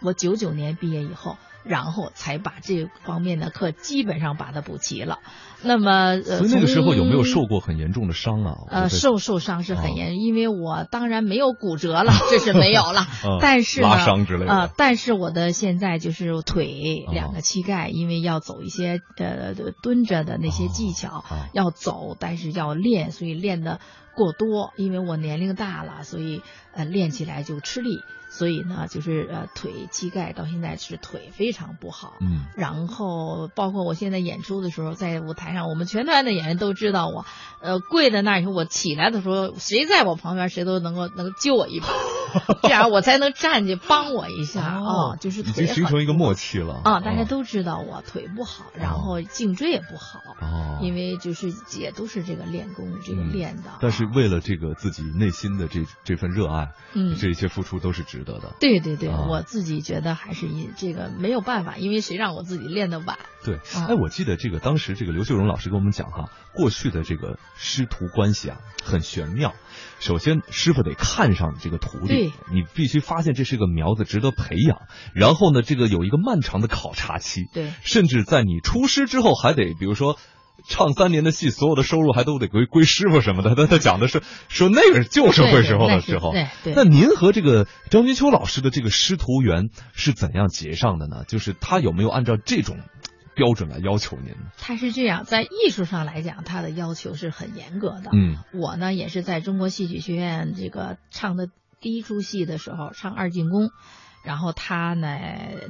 我九九年毕业以后，然后才把这方面的课基本上把它补齐了。那么，呃，所以那个时候有没有受过很严重的伤啊？呃，受受伤是很哦严，因为我当然没有骨折了，[laughs] 这是没有了。嗯但是呢，拉伤之类的呃，但是我的现在就是腿哦两个膝盖，因为要走一些呃蹲着的那些技巧，哦要走，但是要练，所以练的过多。因为我年龄大了，所以呃练起来就吃力，所以呢，就是呃腿膝盖到现在是腿非常不好。嗯。然后包括我现在演出的时候，在舞台上，我们全团的演员都知道我，呃，跪在那儿以后，我起来的时候，谁在我旁边，谁都能够能救我一把，[laughs] 这样我才能站起帮我一下啊、哦就是已经腿形成一个默契了。啊，大家都知道我腿不好，然后颈椎也不好，哦，因为就是也都是这个练功这个嗯。练的，但是为了这个自己内心的这这份热爱，嗯。这一切付出都是值得的。对对对，啊我自己觉得还是一这个没有办法，因为谁让我自己练的晚。对，啊哎，我记得这个当时这个刘秀荣老师跟我们讲哈，过去的这个师徒关系啊很玄妙。首先，师傅得看上你这个徒弟，你必须发现这是个苗子，值得培养。然后呢，这个有一个漫长的考察期，对，甚至在你出师之后，还得比如说。唱三年的戏，所有的收入还都得归归师傅什么的。他他讲的是说那个旧社会时候的时候。对对。那您和这个张君秋老师的这个师徒缘是怎样结上的呢？就是他有没有按照这种标准来要求您呢？他是这样，在艺术上来讲，他的要求是很严格的。嗯。我呢，也是在中国戏曲学院这个唱的第一出戏的时候，唱二进宫。然后他呢，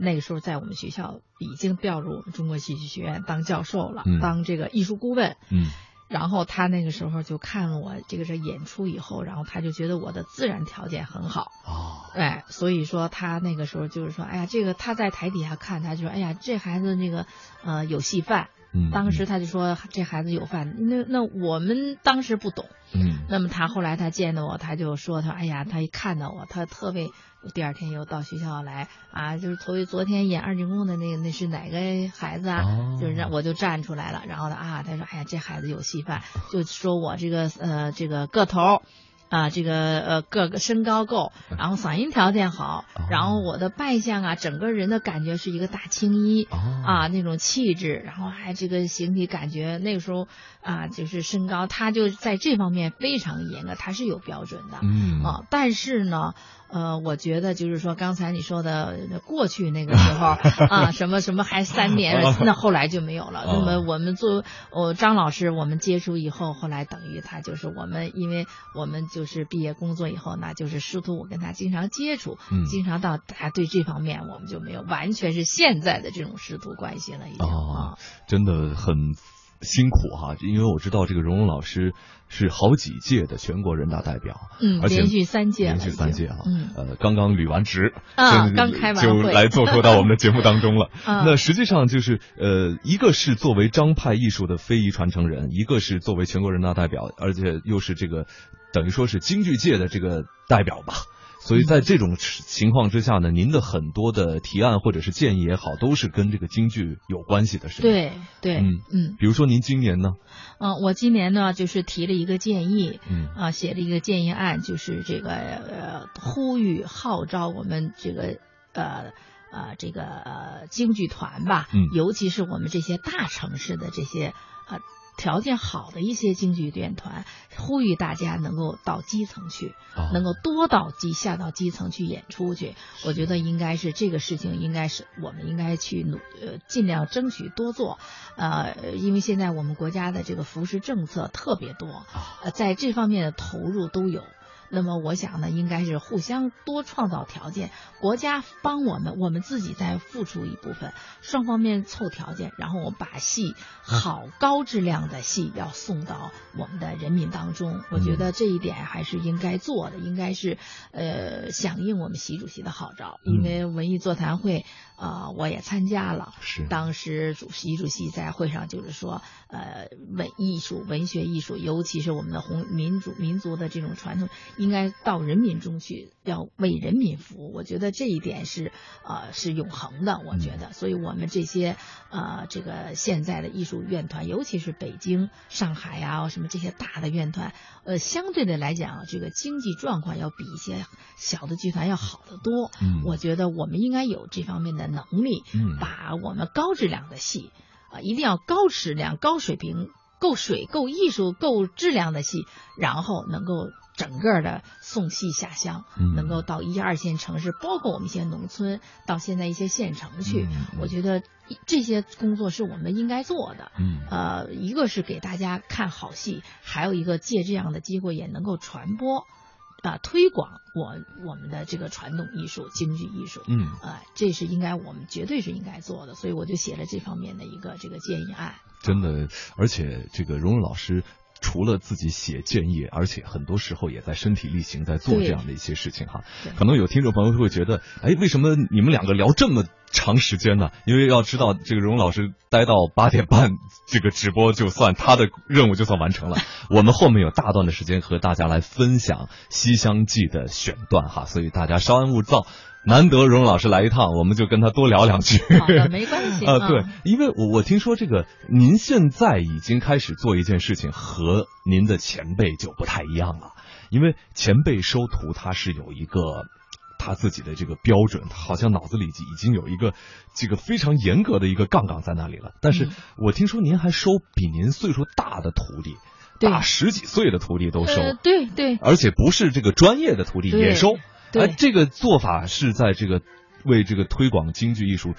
那个时候在我们学校已经调入我们中国戏剧学院当教授了，当这个艺术顾问。嗯。然后他那个时候就看了我这个是演出以后，然后他就觉得我的自然条件很好。哦。哎，所以说他那个时候就是说，哎呀，这个他在台底下看，他就说，哎呀，这孩子那个呃有戏范。嗯。当时他就说这孩子有饭，那那我们当时不懂。嗯。那么他后来他见到我，他就说他，哎呀，他一看到我，他特别。第二天又到学校来啊，就是头昨天演二进宫的那个，那是哪个孩子啊？就是让我就站出来了，然后呢啊，他说哎呀，这孩子有戏范，就说我这个呃这个个头。啊，这个呃，个个身高够，然后嗓音条件好，然后我的扮相啊，整个人的感觉是一个大青衣啊，那种气质，然后还这个形体感觉，那个时候啊，就是身高，他就在这方面非常严格，他是有标准的，嗯。啊，但是呢，呃，我觉得就是说刚才你说的过去那个时候 [laughs] 啊，什么什么还三年，那后来就没有了。那么我们做我张老师，我们接触以后，后来等于他就是我们，因为我们。就是毕业工作以后，那就是师徒，我跟他经常接触，经常到他对这方面，我们就没有完全是现在的这种师徒关系了，已经啊，真的很辛苦哈，因为我知道这个荣荣老师是好几届的全国人大代表，嗯，而且连续三届，连续三届啊，嗯，呃，刚刚履完职啊，刚开完就来做客到我们的节目当中了。[laughs] 那实际上就是呃，一个是作为张派艺术的非遗传承人，一个是作为全国人大代表，而且又是这个。等于说是京剧界的这个代表吧，所以在这种情况之下呢，您的很多的提案或者是建议也好，都是跟这个京剧有关系的，是吗？对对，嗯嗯。比如说您今年呢？嗯，我今年呢就是提了一个建议，嗯啊，写了一个建议案，就是这个呃呼吁号召我们这个呃呃这个呃京剧团吧，嗯，尤其是我们这些大城市的这些呃。条件好的一些京剧院团，呼吁大家能够到基层去，能够多到基下到基层去演出去。我觉得应该是这个事情，应该是我们应该去努呃尽量争取多做。呃，因为现在我们国家的这个扶持政策特别多，呃，在这方面的投入都有。那么我想呢，应该是互相多创造条件，国家帮我们，我们自己再付出一部分，双方面凑条件，然后我们把戏好高质量的戏要送到我们的人民当中。我觉得这一点还是应该做的，应该是呃响应我们习主席的号召，因为文艺座谈会啊我也参加了，是当时主习主席在会上就是说，呃文艺术、文学艺术，尤其是我们的红民主民族的这种传统。应该到人民中去，要为人民服务。我觉得这一点是，呃，是永恒的。我觉得，所以我们这些，呃，这个现在的艺术院团，尤其是北京、上海啊，什么这些大的院团，呃，相对的来讲，这个经济状况要比一些小的剧团要好得多。嗯，我觉得我们应该有这方面的能力，嗯，把我们高质量的戏，啊，一定要高质量、高水平、够水、够艺术、够质量的戏，然后能够。整个的送戏下乡，能够到一二线城市，包括我们一些农村，到现在一些县城去，我觉得这些工作是我们应该做的。嗯，呃，一个是给大家看好戏，还有一个借这样的机会也能够传播，啊，推广我我们的这个传统艺术、京剧艺术。嗯，啊，这是应该我们绝对是应该做的，所以我就写了这方面的一个这个建议案。真的，而且这个荣荣老师。除了自己写建议，而且很多时候也在身体力行，在做这样的一些事情哈。可能有听众朋友会觉得，哎，为什么你们两个聊这么长时间呢？因为要知道，这个荣老师待到八点半，这个直播就算他的任务就算完成了。我们后面有大段的时间和大家来分享《西厢记》的选段哈，所以大家稍安勿躁。难得荣老师来一趟，我们就跟他多聊两句。好的，没关系啊。[laughs] 对，因为我我听说这个，您现在已经开始做一件事情，和您的前辈就不太一样了。因为前辈收徒他是有一个。他自己的这个标准，好像脑子里已经有一个这个非常严格的一个杠杠在那里了。但是我听说您还收比您岁数大的徒弟，大十几岁的徒弟都收，对对，而且不是这个专业的徒弟也收。哎，这个做法是在这个为这个推广京剧艺术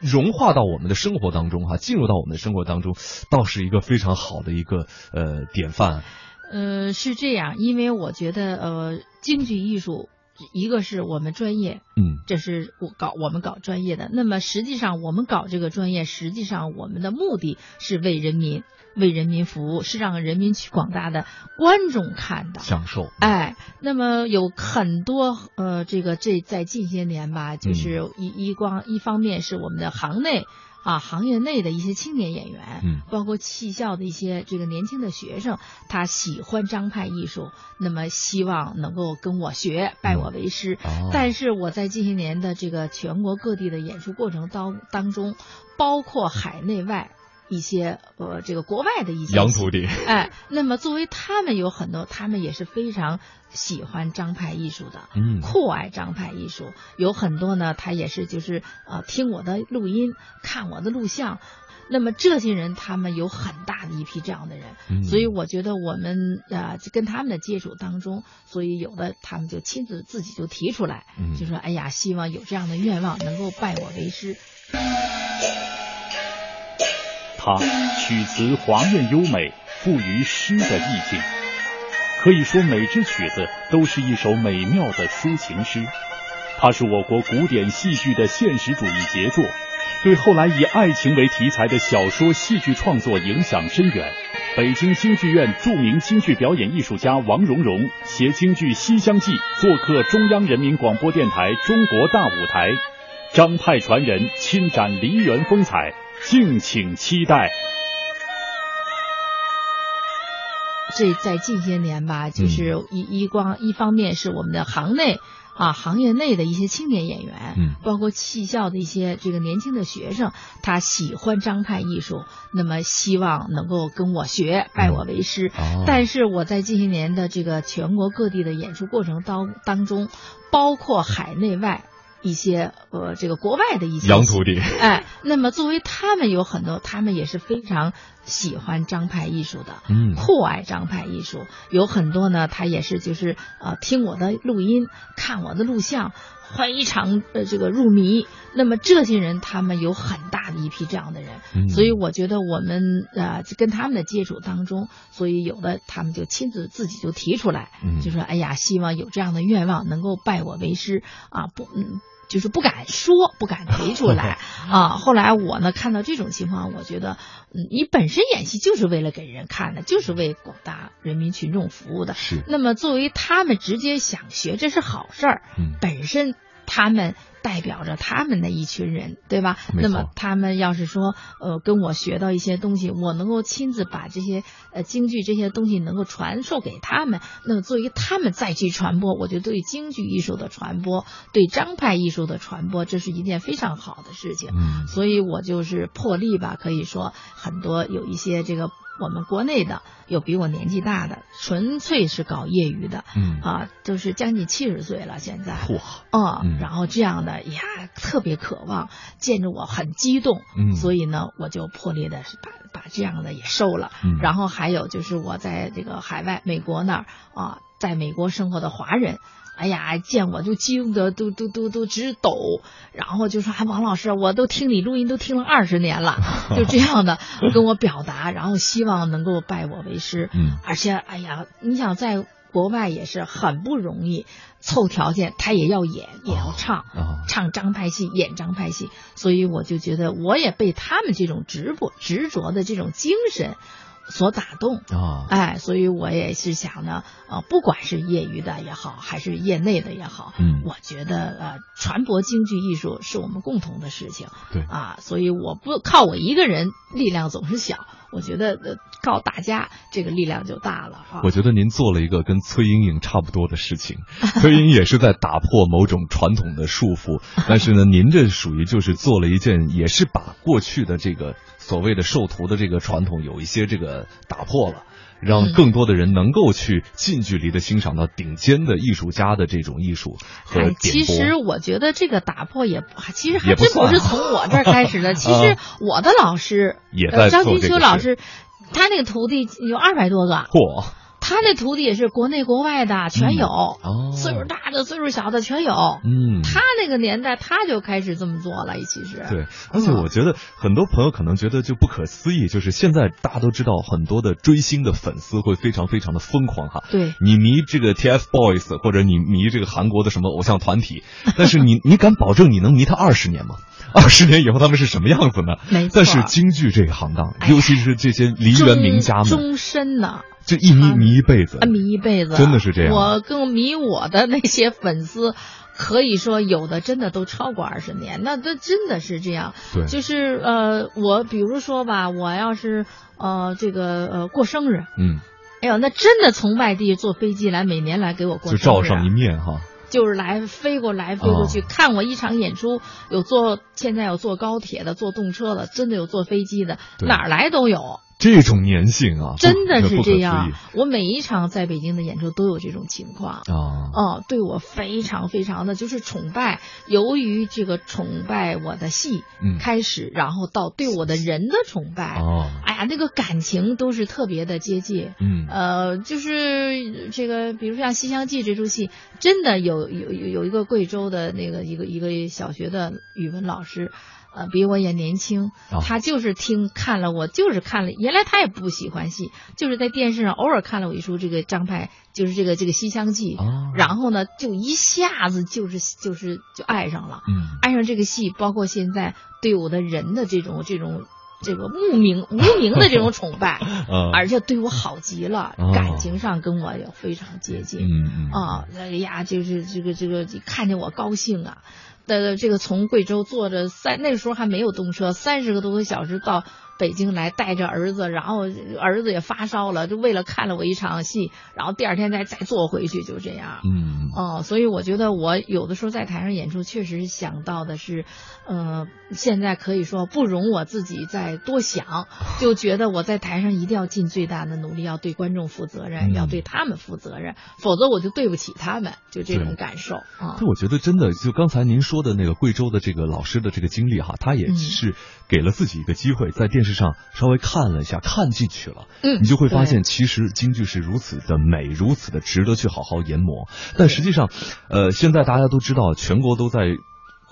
融化到我们的生活当中哈，进入到我们的生活当中，倒是一个非常好的一个呃典范。呃，是这样，因为我觉得呃，京剧艺术。一个是我们专业，嗯，这是我搞我们搞专业的。那么实际上我们搞这个专业，实际上我们的目的是为人民、为人民服务，是让人民去广大的观众看的享受。哎，那么有很多呃，这个这在近些年吧，就是一一光一方面是我们的行内。啊，行业内的一些青年演员，嗯，包括戏校的一些这个年轻的学生，他喜欢张派艺术，那么希望能够跟我学，拜我为师。但是我在近些年的这个全国各地的演出过程当当中，包括海内外。一些呃，这个国外的一些洋徒弟，哎，那么作为他们有很多，他们也是非常喜欢张派艺术的，嗯，酷爱张派艺术，有很多呢，他也是就是呃，听我的录音，看我的录像，那么这些人他们有很大的一批这样的人，所以我觉得我们啊，跟他们的接触当中，所以有的他们就亲自自己就提出来，就说哎呀，希望有这样的愿望，能够拜我为师。他曲词华艳优美，富于诗的意境，可以说每支曲子都是一首美妙的抒情诗。它是我国古典戏剧的现实主义杰作，对后来以爱情为题材的小说、戏剧创作影响深远。北京京剧院著名京剧表演艺术家王荣荣携京剧《西厢记》做客中央人民广播电台《中国大舞台》，张派传人亲展梨园风采。敬请期待。这在近些年吧，就是一一光一方面是我们的行内啊行业内的一些青年演员，嗯，包括戏校的一些这个年轻的学生，他喜欢张派艺术，那么希望能够跟我学，拜我为师。但是我在近些年的这个全国各地的演出过程当当中，包括海内外。一些呃，这个国外的一些洋徒弟，哎，那么作为他们有很多，他们也是非常喜欢张派艺术的，嗯，酷爱张派艺术，有很多呢，他也是就是呃，听我的录音，看我的录像，非常呃这个入迷。那么这些人，他们有很大的一批这样的人，所以我觉得我们呃跟他们的接触当中，所以有的他们就亲自自己就提出来，就说哎呀，希望有这样的愿望，能够拜我为师啊，不嗯。就是不敢说，不敢提出来 [laughs] 啊。后来我呢看到这种情况，我觉得，嗯，你本身演戏就是为了给人看的，就是为广大人民群众服务的。是。那么作为他们直接想学，这是好事儿。嗯。本身。他们代表着他们的一群人，对吧？那么他们要是说，呃，跟我学到一些东西，我能够亲自把这些呃京剧这些东西能够传授给他们，那么作为他们再去传播，我觉得对京剧艺术的传播，对张派艺术的传播，这是一件非常好的事情。嗯，所以我就是破例吧，可以说很多有一些这个。我们国内的有比我年纪大的，纯粹是搞业余的，嗯。啊，就是将近七十岁了，现在，哇，嗯，然后这样的呀，特别渴望见着我，很激动，嗯，所以呢，我就破例的把把这样的也收了，嗯，然后还有就是我在这个海外美国那儿啊，在美国生活的华人。哎呀，见我就惊得都都都都直抖，然后就说：“哎，王老师，我都听你录音都听了二十年了，[laughs] 就这样的跟我表达，然后希望能够拜我为师。嗯，而且，哎呀，你想在国外也是很不容易，凑条件他也要演，也要唱，唱张派戏，演张派戏，所以我就觉得我也被他们这种执着执着的这种精神。”所打动啊，哎，所以我也是想呢，呃，不管是业余的也好，还是业内的也好，嗯，我觉得呃，传播京剧艺术是我们共同的事情，对啊，所以我不靠我一个人，力量总是小。我觉得呃，靠大家这个力量就大了啊！我觉得您做了一个跟崔莺莺差不多的事情，[laughs] 崔莺莺也是在打破某种传统的束缚，但是呢，您这属于就是做了一件，也是把过去的这个所谓的授徒的这个传统有一些这个打破了。让更多的人能够去近距离的欣赏到顶尖的艺术家的这种艺术和哎点，其。实我觉得这个打破也，其实还真不是从我这儿开始的。[laughs] 其实我的老师张金秋老师，他那个徒弟有二百多个，嚯他那徒弟也是国内国外的全有，哦，岁数大的、岁数小的全有。嗯，他那个年代他就开始这么做了，其实。对，而且我觉得很多朋友可能觉得就不可思议，就是现在大家都知道很多的追星的粉丝会非常非常的疯狂哈。对你迷这个 TFBOYS 或者你迷这个韩国的什么偶像团体，但是你你敢保证你能迷他二十年吗？[laughs] 二十年以后他们是什么样子呢？没错但是京剧这个行当，尤其是这些梨园名家们，终终身呢，这一迷迷一辈子啊，。迷一辈子，真的是这样。我更迷我的那些粉丝，可以说有的真的都超过二十年，那这真的是这样。对，就是呃，我比如说吧，我要是呃这个呃过生日，嗯，哎呦，那真的从外地坐飞机来，每年来给我过生日啊。照上一面哈。就是来飞过来飞过去、哦看我一场演出，有坐现在有坐高铁的，坐动车的，真的有坐飞机的，哪儿来都有，这种粘性啊，真的是这样。我每一场在北京的演出都有这种情况。啊。哦，对我非常非常的就是崇拜，由于这个崇拜我的戏嗯开始，然后到对我的人的崇拜，哦，哎呀，那个感情都是特别的接近。嗯呃，就是这个，比如像《西厢记》这出戏，真的有有有有一个贵州的那个一个一个小学的语文老师，呃，比我也年轻，啊他就是听看了我，就是看了，原来他也不喜欢戏，就是在电视上偶尔看了我一出这个张派，就是这个这个《西厢记》，啊，然后呢，就一下子就是就是就爱上了，嗯爱上这个戏，包括现在对我的人的这种这种这个慕名无名的这种崇拜。[laughs] 呃，而且对我好极了，哦感情上跟我也非常接近。啊，哎呀，就是这个这个，看见我高兴啊。的这个从贵州坐着三那时候还没有动车，三十个多个小时到北京来，带着儿子，然后儿子也发烧了，就为了看了我一场戏，然后第二天再再坐回去，就这样。嗯哦，所以我觉得我有的时候在台上演出，确实想到的是，呃，现在可以说不容我自己再多想，[sighs] 就觉得我在台上一定要尽最大的努力，要对观众负责任，嗯要对他们负责任，否则我就对不起他们，就这种感受啊但。我觉得真的，就刚才您说的那个贵州的这个老师的这个经历哈，他也嗯是给了自己一个机会，在电视上稍微看了一下，看进去了，嗯你就会发现，其实京剧是如此的美，如此的值得去好好研磨。但实际上，呃，现在大家都知道，全国都在。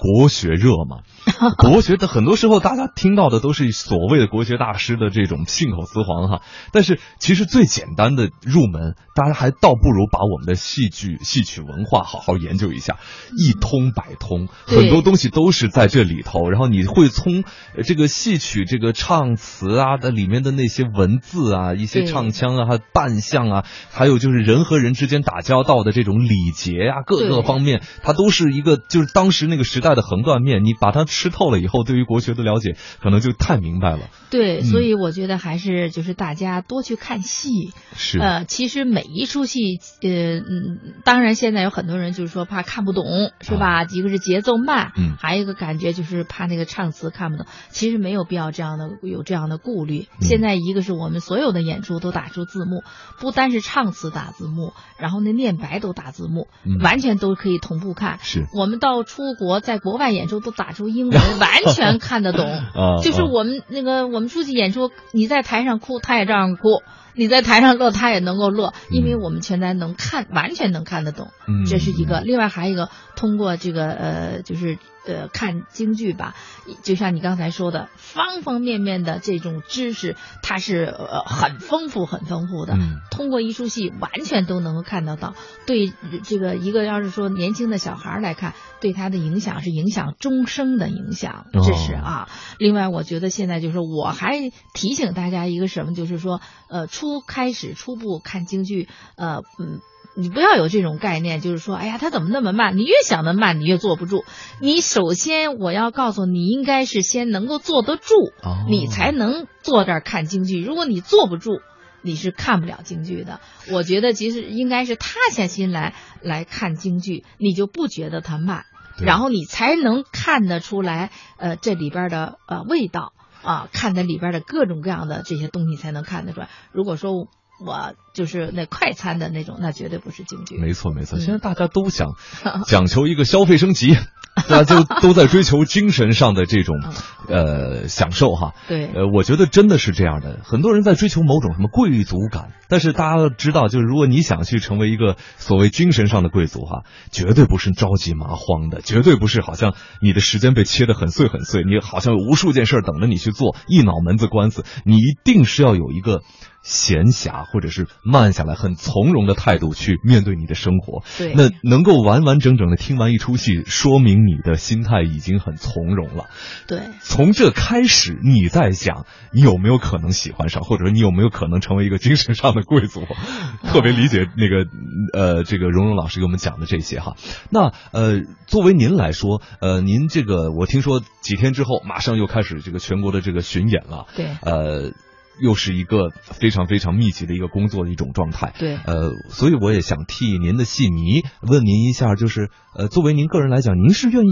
国学热嘛，[laughs] 国学的很多时候大家听到的都是所谓的国学大师的这种信口雌黄哈，但是其实最简单的入门，大家还倒不如把我们的戏剧戏曲文化好好研究一下，一通百通，很多东西都是在这里头。然后你会从呃这个戏曲这个唱词啊的里面的那些文字啊，一些唱腔啊，还有扮相啊，还有就是人和人之间打交道的这种礼节啊，各个方面，它都是一个就是当时那个时代的横断面。你把它吃透了以后，对于国学的了解可能就太明白了。对，嗯所以我觉得还是就是大家多去看戏，是，呃，其实每一出戏，呃，嗯，当然现在有很多人就是说怕看不懂，是吧？一个是节奏慢，啊嗯还有一个感觉就是怕那个唱词看不懂。其实没有必要这样的有这样的顾虑。嗯现在一个是我们所有的演出都打出字幕，不单是唱词打字幕，然后那念白都打字幕，嗯完全都可以同步看。是我们到出国，在国外演出都打出英文，[laughs] 完全看得懂。[laughs] 啊，就是啊我们那个我们出去演出，你在台上哭，他也照样哭；你在台上乐，他也能够乐，因为嗯我们全台能看，完全能看得懂。嗯这是一个。嗯另外还有一个，通过这个呃，就是呃看京剧吧，就像你刚才说的，方方面面的这种知识，它是呃很丰富、很丰富的。嗯通过一出戏，完全都能够看得到。对这个一个要是说年轻的小孩儿来看，对他的影响是影响终生的影响，哦这是啊。另外，我觉得现在就是我还提醒大家一个什么，就是说，呃，初开始初步看京剧，呃，嗯。你不要有这种概念，就是说，哎呀，他怎么那么慢？你越想的慢，你越坐不住。你首先，我要告诉你，应该是先能够坐得住，哦你才能坐这儿看京剧。如果你坐不住，你是看不了京剧的。我觉得其实应该是踏下心来来看京剧，你就不觉得它慢，然后你才能看得出来，呃，这里边的呃味道啊，看的里边的各种各样的这些东西才能看得出来。如果说我就是那快餐的那种，那绝对不是京剧。没错没错，嗯现在大家都想 [laughs] 讲求一个消费升级，[laughs] 大家就都在追求精神上的这种呃享受哈。对，呃，我觉得真的是这样的，很多人在追求某种什么贵族感，但是大家都知道，就是如果你想去成为一个所谓精神上的贵族哈，绝对不是着急麻慌的，绝对不是好像你的时间被切得很碎很碎，你好像有无数件事等着你去做，一脑门子官司，你一定是要有一个闲暇或者是慢下来、很从容的态度去面对你的生活。对那能够完完整整的听完一出戏，说明你的心态已经很从容了。对，从这开始，你在想你有没有可能喜欢上，或者说你有没有可能成为一个精神上的贵族？特别理解那个呃，这个蓉蓉老师给我们讲的这些哈。那呃，作为您来说，呃，您这个我听说几天之后马上又开始这个全国的这个巡演了，对呃。又是一个非常非常密集的一个工作的一种状态，对呃，所以我也想替您的戏迷问您一下，就是呃，作为您个人来讲，您是愿意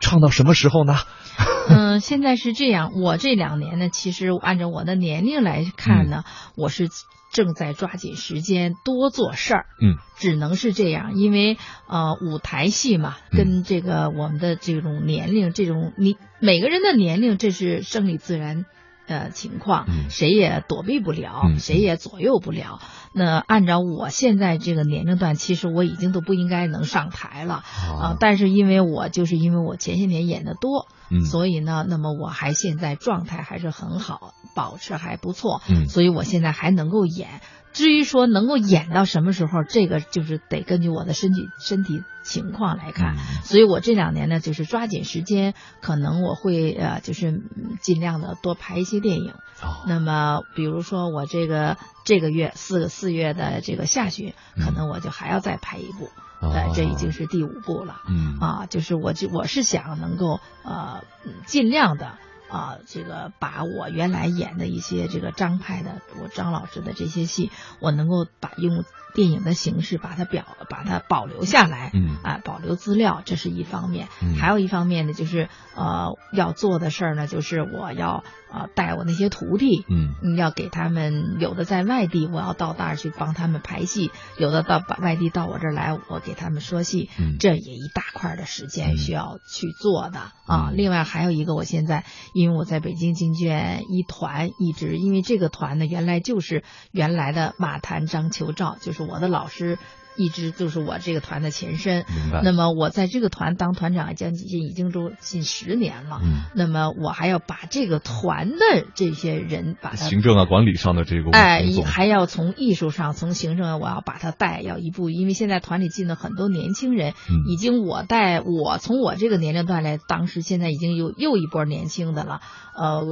唱到什么时候呢？[laughs] 嗯，现在是这样，我这两年呢，其实按照我的年龄来看呢，我是正在抓紧时间多做事儿。嗯，只能是这样，因为呃，舞台戏嘛，嗯跟这个我们的这种年龄，这种你每个人的年龄，这是生理自然。呃，情况嗯谁也躲避不了，嗯谁也左右不了。那按照我现在这个年龄段，其实我已经都不应该能上台了啊、但是因为我就是因为我前些年演的多，嗯所以呢，那么我还现在状态还是很好，保持还不错，嗯所以我现在还能够演。至于说能够演到什么时候，这个就是得根据我的身体身体情况来看。嗯所以我这两年呢，就是抓紧时间，可能我会呃，就是嗯尽量的多拍一些电影。哦那么，比如说我这个这个月四个四月的这个下旬，可能我就还要再拍一部，呃，这已经是第五部了。嗯啊，就是我就我是想能够呃嗯尽量的啊这个把我原来演的一些这个张派的我张老师的这些戏，我能够把用电影的形式把它表把它保留下来，嗯啊保留资料，这是一方面，嗯还有一方面呢就是呃要做的事儿呢就是我要呃带我那些徒弟，嗯嗯，要给他们有的在外地，我要到那儿去帮他们排戏；有的到把外地到我这儿来，我给他们说戏。嗯这也一大块的时嗯间需要去做的、啊。嗯另外还有一个，我现在因为我在北京京剧院一团一直，因为这个团呢原来就是原来的马谭张秋照，就是我的老师。一直就是我这个团的前身，那么我在这个团当团长将近已经都近十年了，嗯。那么我还要把这个团的这些人把他行政啊管理上的这个哎还要从艺术上，从行政，我要把他带，要一步，因为现在团里进了很多年轻人，嗯。已经我带我从我这个年龄段来，当时现在已经有又一波年轻的了，呃，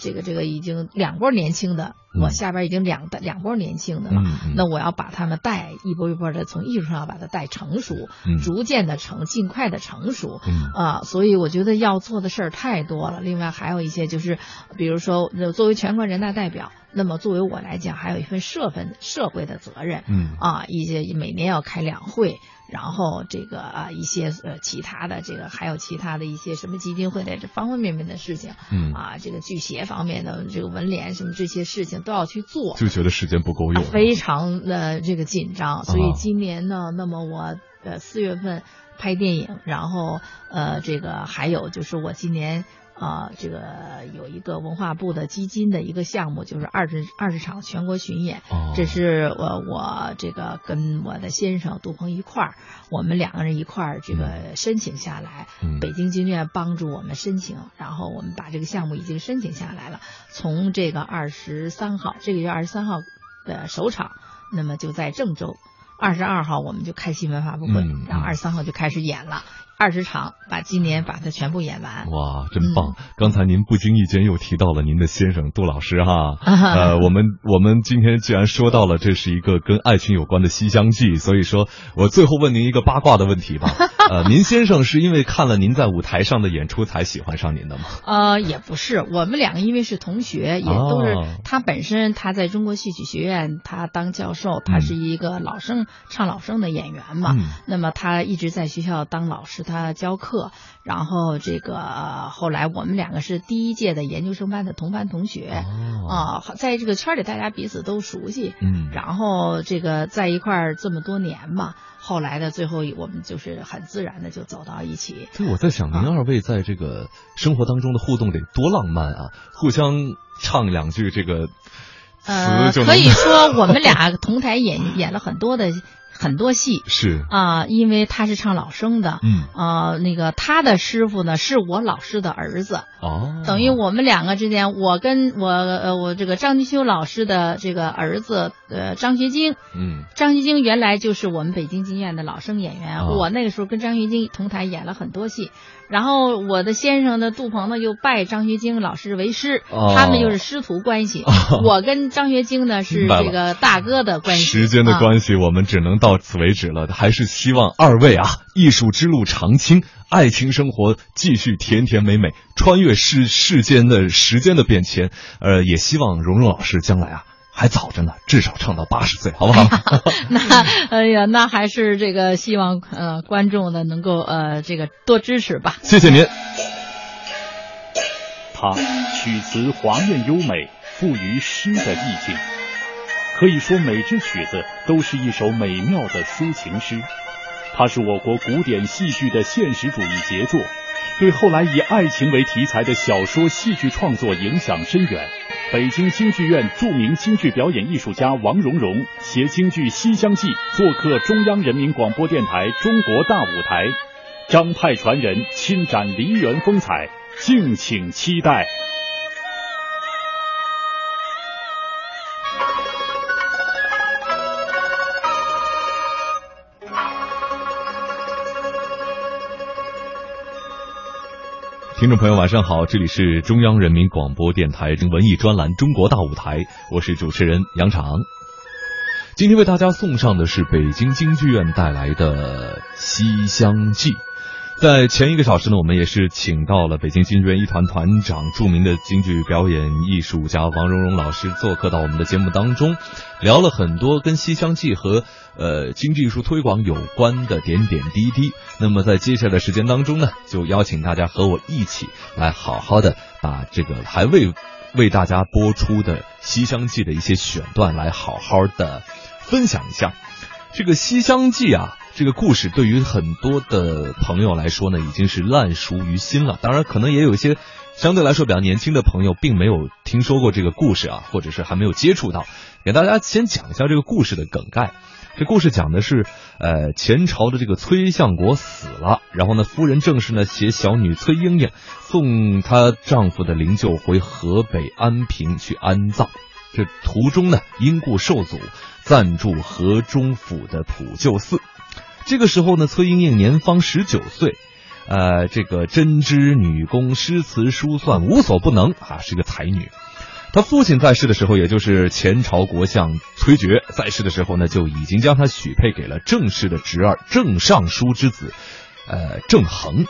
这个这个已经两波年轻的，嗯。我下边已经两两波年轻的了，那我要把他们带一波一波的从艺术上把它带成熟，嗯逐渐的成，尽快的成熟，嗯啊，所以我觉得要做的事儿太多了。另外还有一些就是，比如说呃作为全国人大代表，那么作为我来讲，还有一份社份社会的责任。嗯啊，一些每年要开两会，然后这个啊一些呃其他的这个还有其他的一些什么基金会的这方方面面的事情，嗯啊这个剧协方面的这个文联什么这些事情都要去做。就觉得时间不够用，非常的这个紧张，所以啊今年呢，那么我呃四月份拍电影，然后呃这个还有就是我今年。啊、这个有一个文化部的基金的一个项目，就是二十二十场全国巡演，哦这是我我这个跟我的先生杜鹏一块儿，我们两个人一块儿这个申请下来，嗯北京京剧院帮助我们申请，然后我们把这个项目已经申请下来了。从这个二十三号，这个月二十三号的首场，那么就在郑州。二十二号我们就开新闻发布会，嗯然后二十三号就开始演了，二十场把今年把它全部演完。哇，真棒！嗯刚才您不经意间又提到了您的先生杜老师哈，[laughs] 啊呃，我们我们今天既然说到了这是一个跟爱情有关的《西厢记》，所以说我最后问您一个八卦的问题吧。[laughs] 呃，您先生是因为看了您在舞台上的演出才喜欢上您的吗？呃，也不是，我们两个因为是同学，也都是、哦他本身他在中国戏曲学院，他当教授，他嗯是一个老生、唱老生的演员嘛。嗯那么他一直在学校当老师，他教课，然后这个后来我们两个是第一届的研究生班的同班同学啊，在这个圈里大家彼此都熟悉，嗯，然后这个在一块儿这么多年嘛，后来的最后我们就是很自然的就走到一起。所以我在想，您二位在这个生活当中的互动得多浪漫啊！互相唱两句这个。呃，可以说我们俩同台演演了很多的。很多戏是。啊，因为他是唱老生的，嗯。啊，那个他的师傅呢是我老师的儿子，哦，等于我们两个之间，我跟我呃我这个张金修老师的这个儿子呃张学晶，嗯，张学晶原来就是我们北京京院的老生演员，我那个时候跟张学晶同台演了很多戏，然后我的先生呢杜鹏呢又拜张学晶老师为师，他们又是师徒关系，[laughs] 我跟张学晶呢是这个大哥的关系，时间的关系，我们只能到。到此为止了，还是希望二位啊，艺术之路长青，爱情生活继续甜甜美美，穿越世世间的时间的变迁。呃，也希望蓉蓉老师将来啊还早着呢，至少唱到八十岁，好不好？[laughs] 那哎呀，那还是这个希望呃观众呢能够呃这个多支持吧。谢谢您。他曲词华艳优美，富于诗的意境。可以说，每支曲子都是一首美妙的抒情诗。它是我国古典戏剧的现实主义杰作，对后来以爱情为题材的小说、戏剧创作影响深远。北京京剧院著名京剧表演艺术家王蓉蓉携京剧《西厢记》做客中央人民广播电台《中国大舞台》，张派传人亲展梨园风采，敬请期待。听众朋友，晚上好，这里是中央人民广播电台文艺专栏《中国大舞台》，我是主持人杨常。今天为大家送上的是北京京剧院带来的《西厢记》。在前一个小时呢，我们也是请到了北京京剧院一团团长、著名的京剧表演艺术家王蓉蓉老师做客到我们的节目当中，聊了很多跟《西厢记》和呃京剧艺术推广有关的点点滴滴。那么在接下来的时间当中呢，就邀请大家和我一起来好好的把这个还未为大家播出的《西厢记》的一些选段来好好的分享一下。这个《西厢记》啊。这个故事对于很多的朋友来说呢，已经是烂熟于心了。当然，可能也有一些相对来说比较年轻的朋友，并没有听说过这个故事啊，或者是还没有接触到。给大家先讲一下这个故事的梗概。这故事讲的是，呃，前朝的这个崔相国死了，然后呢，夫人正是呢携小女崔莺莺送她丈夫的灵柩回河北安平去安葬。这途中呢，因故受阻，暂住河中府的普救寺。这个时候呢，崔莺莺年方十九岁，呃，这个针织女工、诗词书算无所不能啊，是个才女。她父亲在世的时候，也就是前朝国相崔珏在世的时候呢，就已经将她许配给了正氏的侄儿郑尚书之子，呃，郑恒。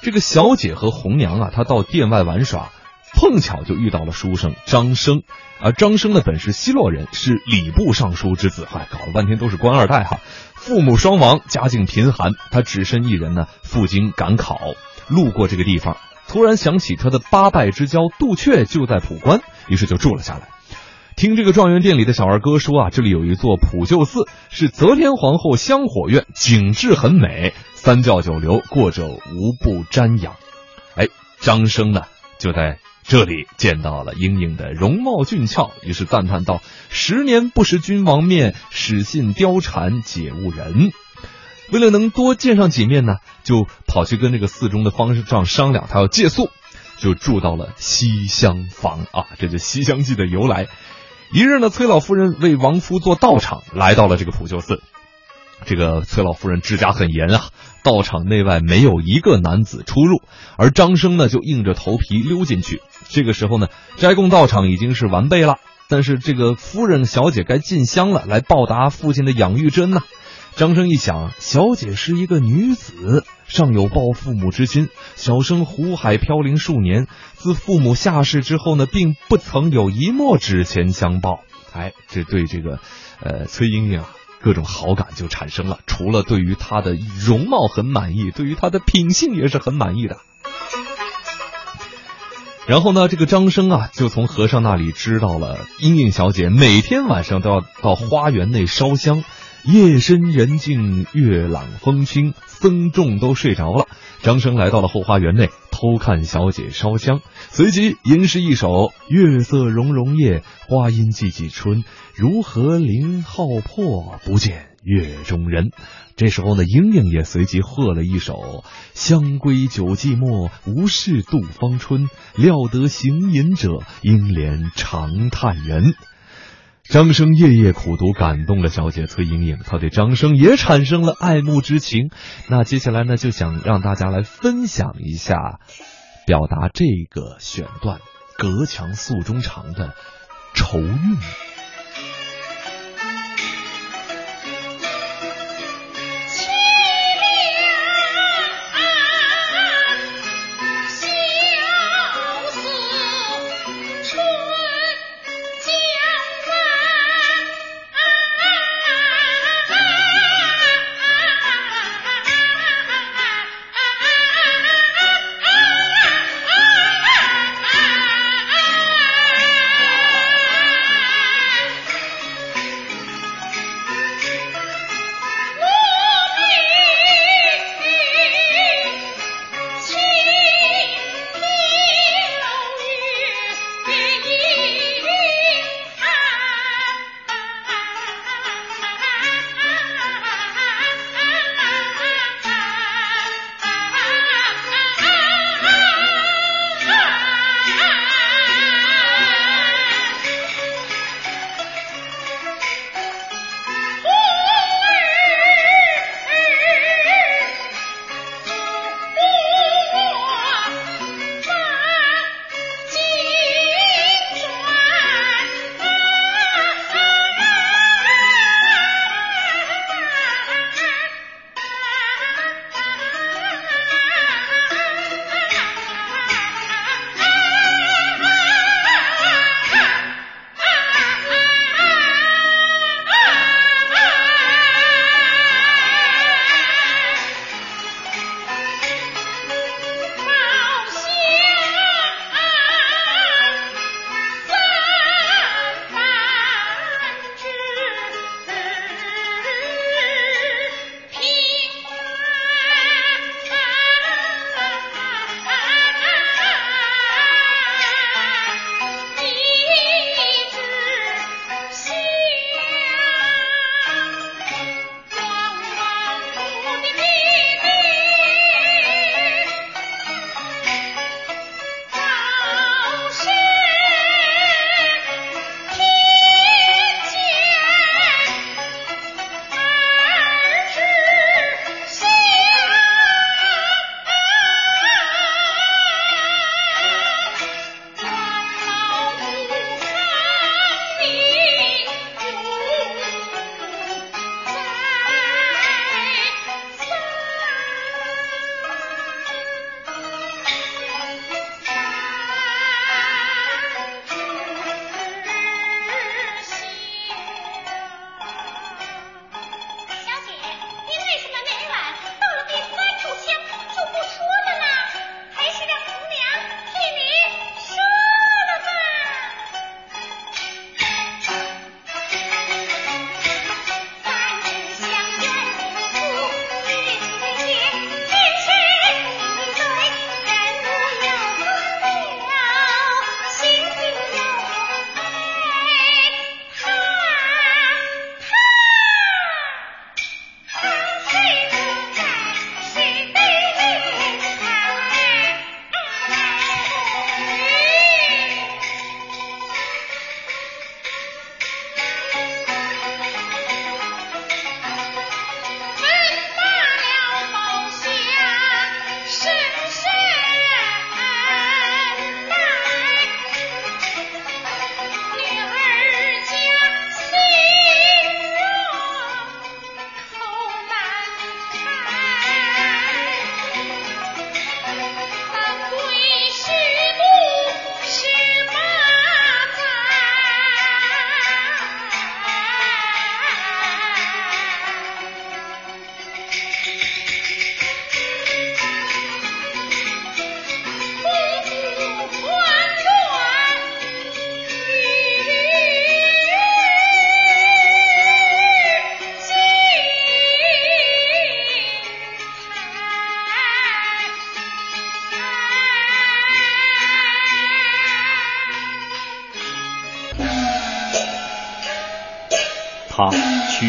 这个小姐和红娘啊，她到殿外玩耍，碰巧就遇到了书生张生，而张生呢，本是西洛人，是礼部尚书之子，嗨，搞了半天都是官二代哈。父母双亡，家境贫寒，他只身一人呢，赴京赶考。路过这个地方，突然想起他的八拜之交杜鹊就在普关，于是就住了下来。听这个状元店里的小二哥说啊，这里有一座普救寺，是则天皇后香火院，景致很美，三教九流过者无不瞻仰。哎，张生呢，就在。这里见到了莺莺的容貌俊俏，于是赞叹道：“十年不识君王面，始信貂蝉解误人。”为了能多见上几面呢，就跑去跟这个寺中的方丈商量，他要借宿，就住到了西厢房啊，这就《西厢记》的由来。一日呢，崔老夫人为王夫做道场，来到了这个普救寺。这个崔老夫人治家很严啊，道场内外没有一个男子出入，而张生呢就硬着头皮溜进去。这个时候呢，斋供道场已经是完备了，但是这个夫人小姐该进香了，来报答父亲的养育之恩呐。张生一想，小姐是一个女子，尚有报父母之心。小生湖海飘零数年，自父母下世之后呢，并不曾有一墨纸钱相报。哎，这对这个，呃，崔莺莺啊。各种好感就产生了。除了对于他的容貌很满意，对于他的品性也是很满意的。然后呢，这个张生啊，就从和尚那里知道了英英小姐每天晚上都要到花园内烧香。夜深人静，月朗风清，僧众都睡着了。张生来到了后花园内，偷看小姐烧香，随即吟诗一首：“月色融融夜，花阴寂寂春。如何林浩破，不见月中人。”这时候呢，莺莺也随即和了一首：“香归酒寂寞，无事度芳春。料得行吟者，应怜长叹人。”张生夜夜苦读，感动了小姐崔莺莺，她对张生也产生了爱慕之情。那接下来呢，就想让大家来分享一下，表达这个选段“隔墙诉衷肠”的愁韵。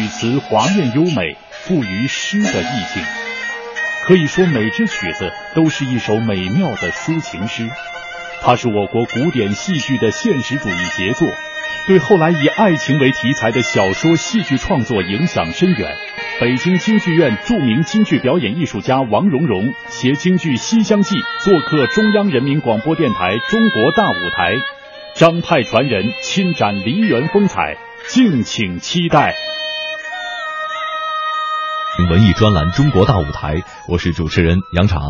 词华艳优美，富于诗的意境。可以说，每支曲子都是一首美妙的抒情诗。它是我国古典戏剧的现实主义杰作，对后来以爱情为题材的小说、戏剧创作影响深远。北京京剧院著名京剧表演艺术家王荣荣携京剧《西厢记》做客中央人民广播电台《中国大舞台》，张派传人亲展梨园风采，敬请期待。文艺专栏《中国大舞台》，我是主持人杨常。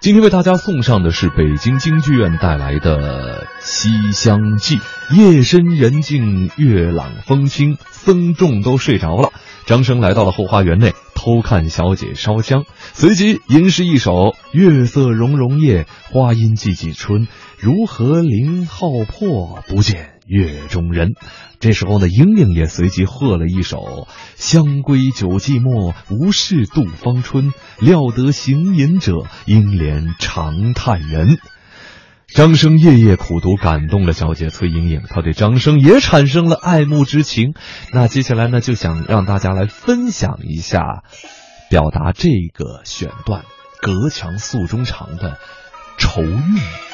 今天为大家送上的是北京京剧院带来的《西厢记》。夜深人静，月朗风清，僧众都睡着了。张生来到了后花园内，偷看小姐烧香，随即吟诗一首：“月色融融夜，花阴寂寂春。如何林浩破，不见月中人。”这时候呢，莺莺也随即和了一首：“香归酒寂寞，无事度芳春。料得行吟者，应怜长叹人。”张生夜夜苦读，感动了小姐崔莺莺，她对张生也产生了爱慕之情。那接下来呢，就想让大家来分享一下，表达这个选段“隔墙诉衷肠”的愁韵。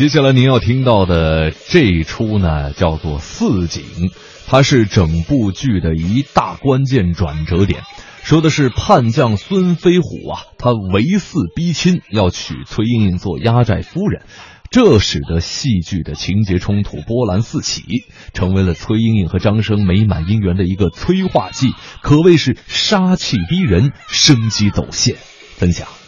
接下来您要听到的这一出呢，叫做《四景》，它是整部剧的一大关键转折点。说的是叛将孙飞虎啊，他围四逼亲，要娶崔莺莺做压寨夫人，这使得戏剧的情节冲突波澜四起，成为了崔莺莺和张生美满姻缘的一个催化剂，可谓是杀气逼人，生机走线。分享。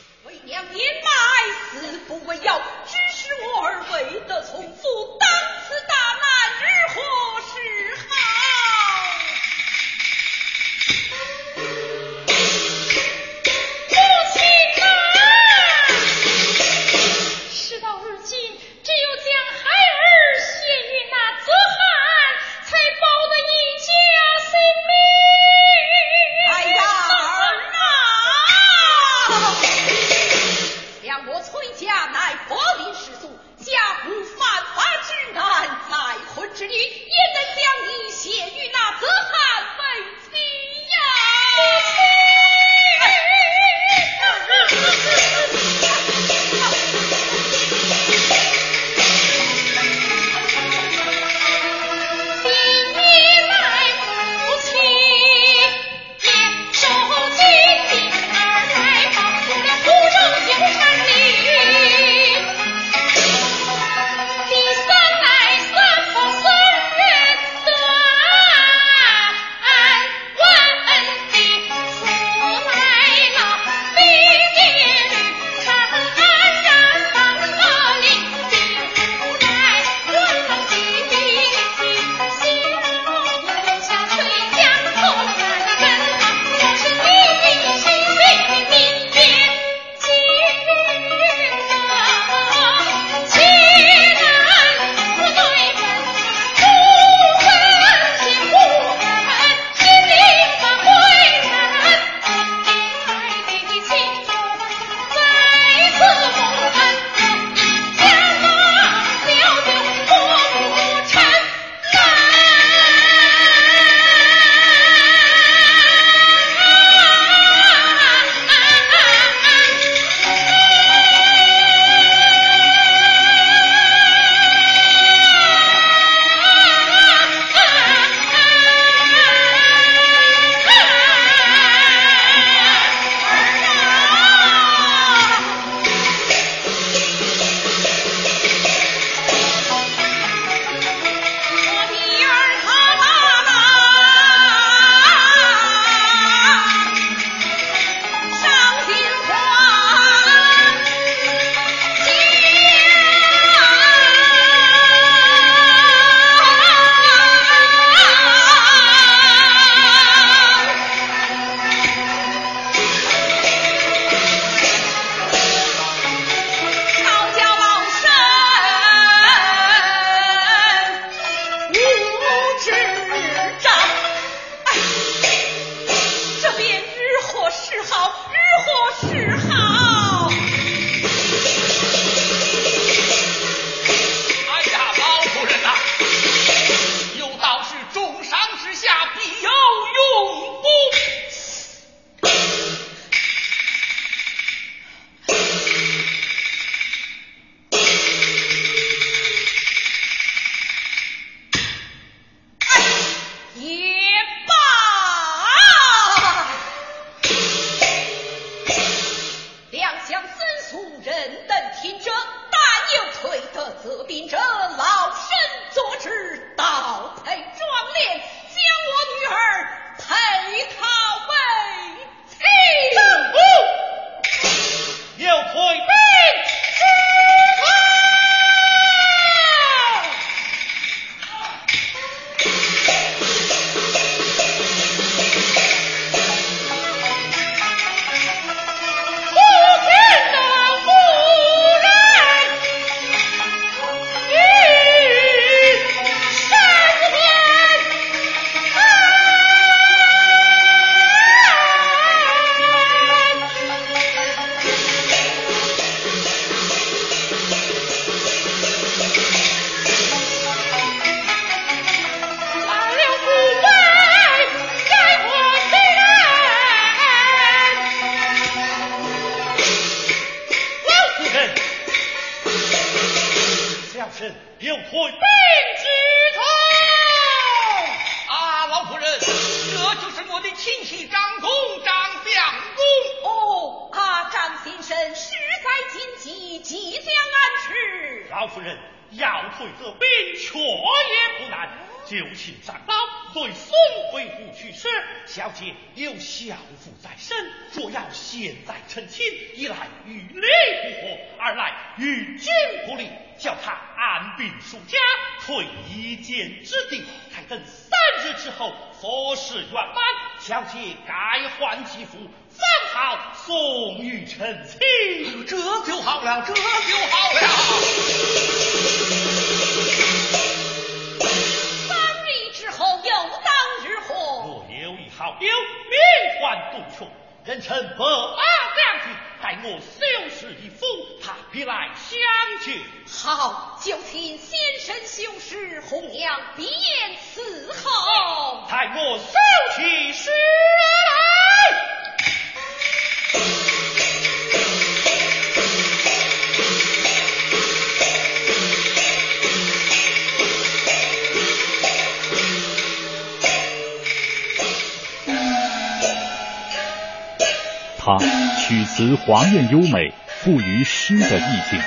词华艳优美，富于诗的意境。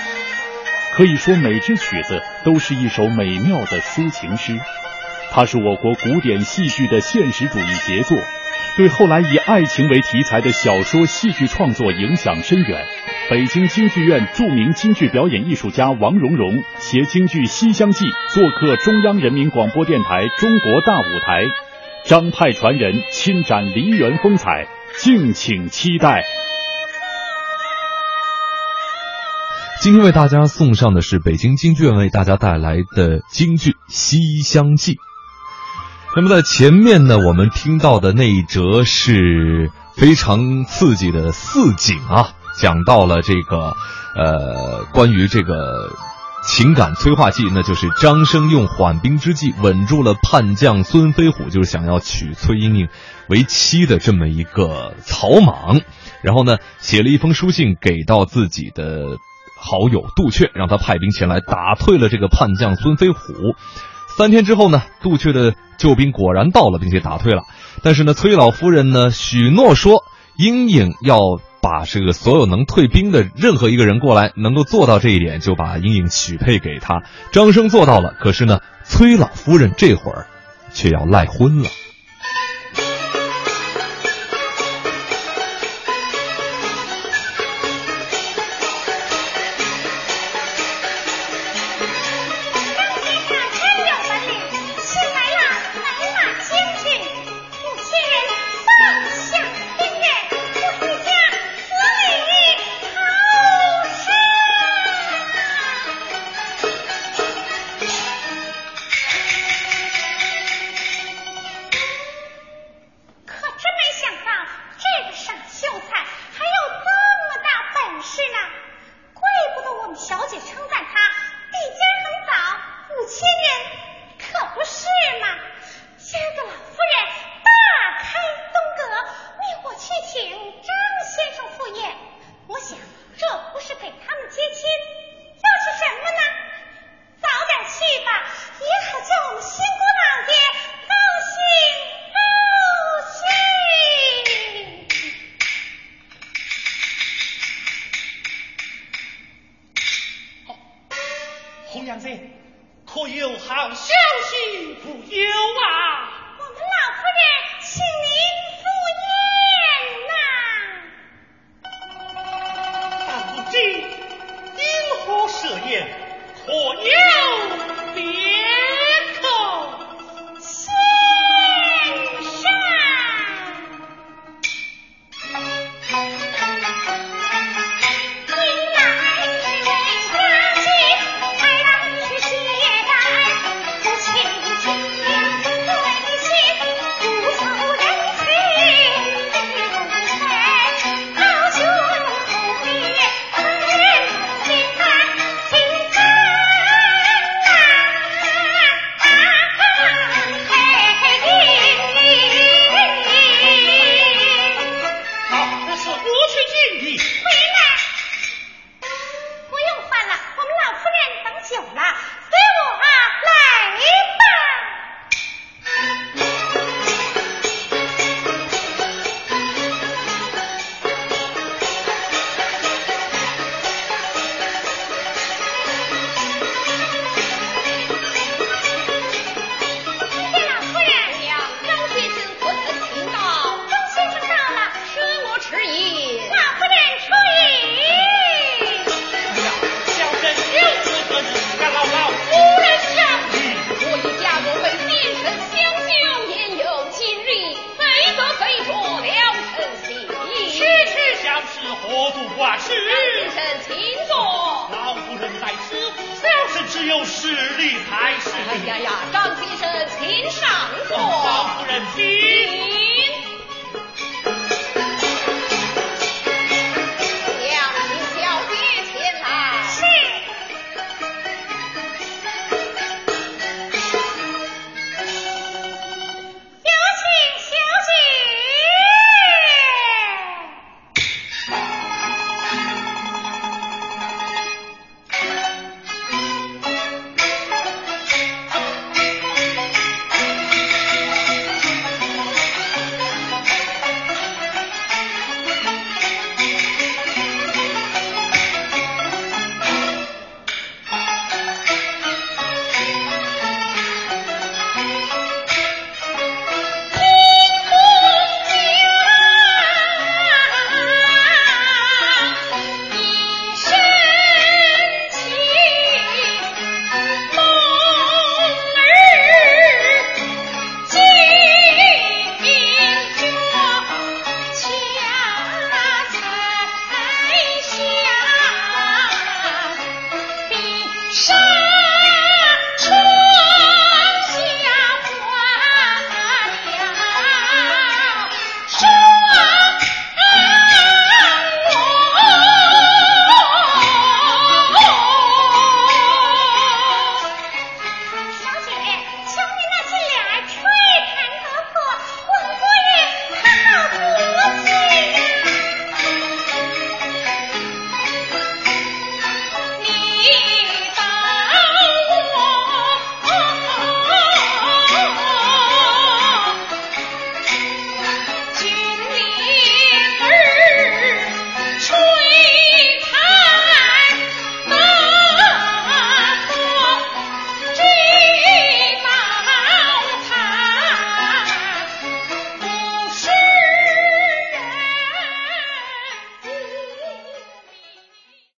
可以说，每支曲子都是一首美妙的抒情诗。它是我国古典戏剧的现实主义杰作，对后来以爱情为题材的小说、戏剧创作影响深远。北京京剧院著名京剧表演艺术家王蓉蓉携京剧《西厢记》做客中央人民广播电台《中国大舞台》，张派传人亲展梨园风采。敬请期待。今天为大家送上的是北京京剧院为大家带来的京剧《西厢记》。那么在前面呢，我们听到的那一折是非常刺激的四景啊，讲到了这个呃关于这个情感催化剂，那就是张生用缓兵之计稳住了叛将孙飞虎，就是想要娶崔莺莺为妻的这么一个草莽，然后呢写了一封书信给到自己的好友杜阙，让他派兵前来打退了这个叛将孙飞虎。三天之后呢，杜阙的救兵果然到了，并且打退了。但是呢，崔老夫人呢许诺说，莺莺要把这个所有能退兵的任何一个人过来，能够做到这一点，就把莺莺许配给他。张生做到了，可是呢，崔老夫人这会儿却要赖婚了。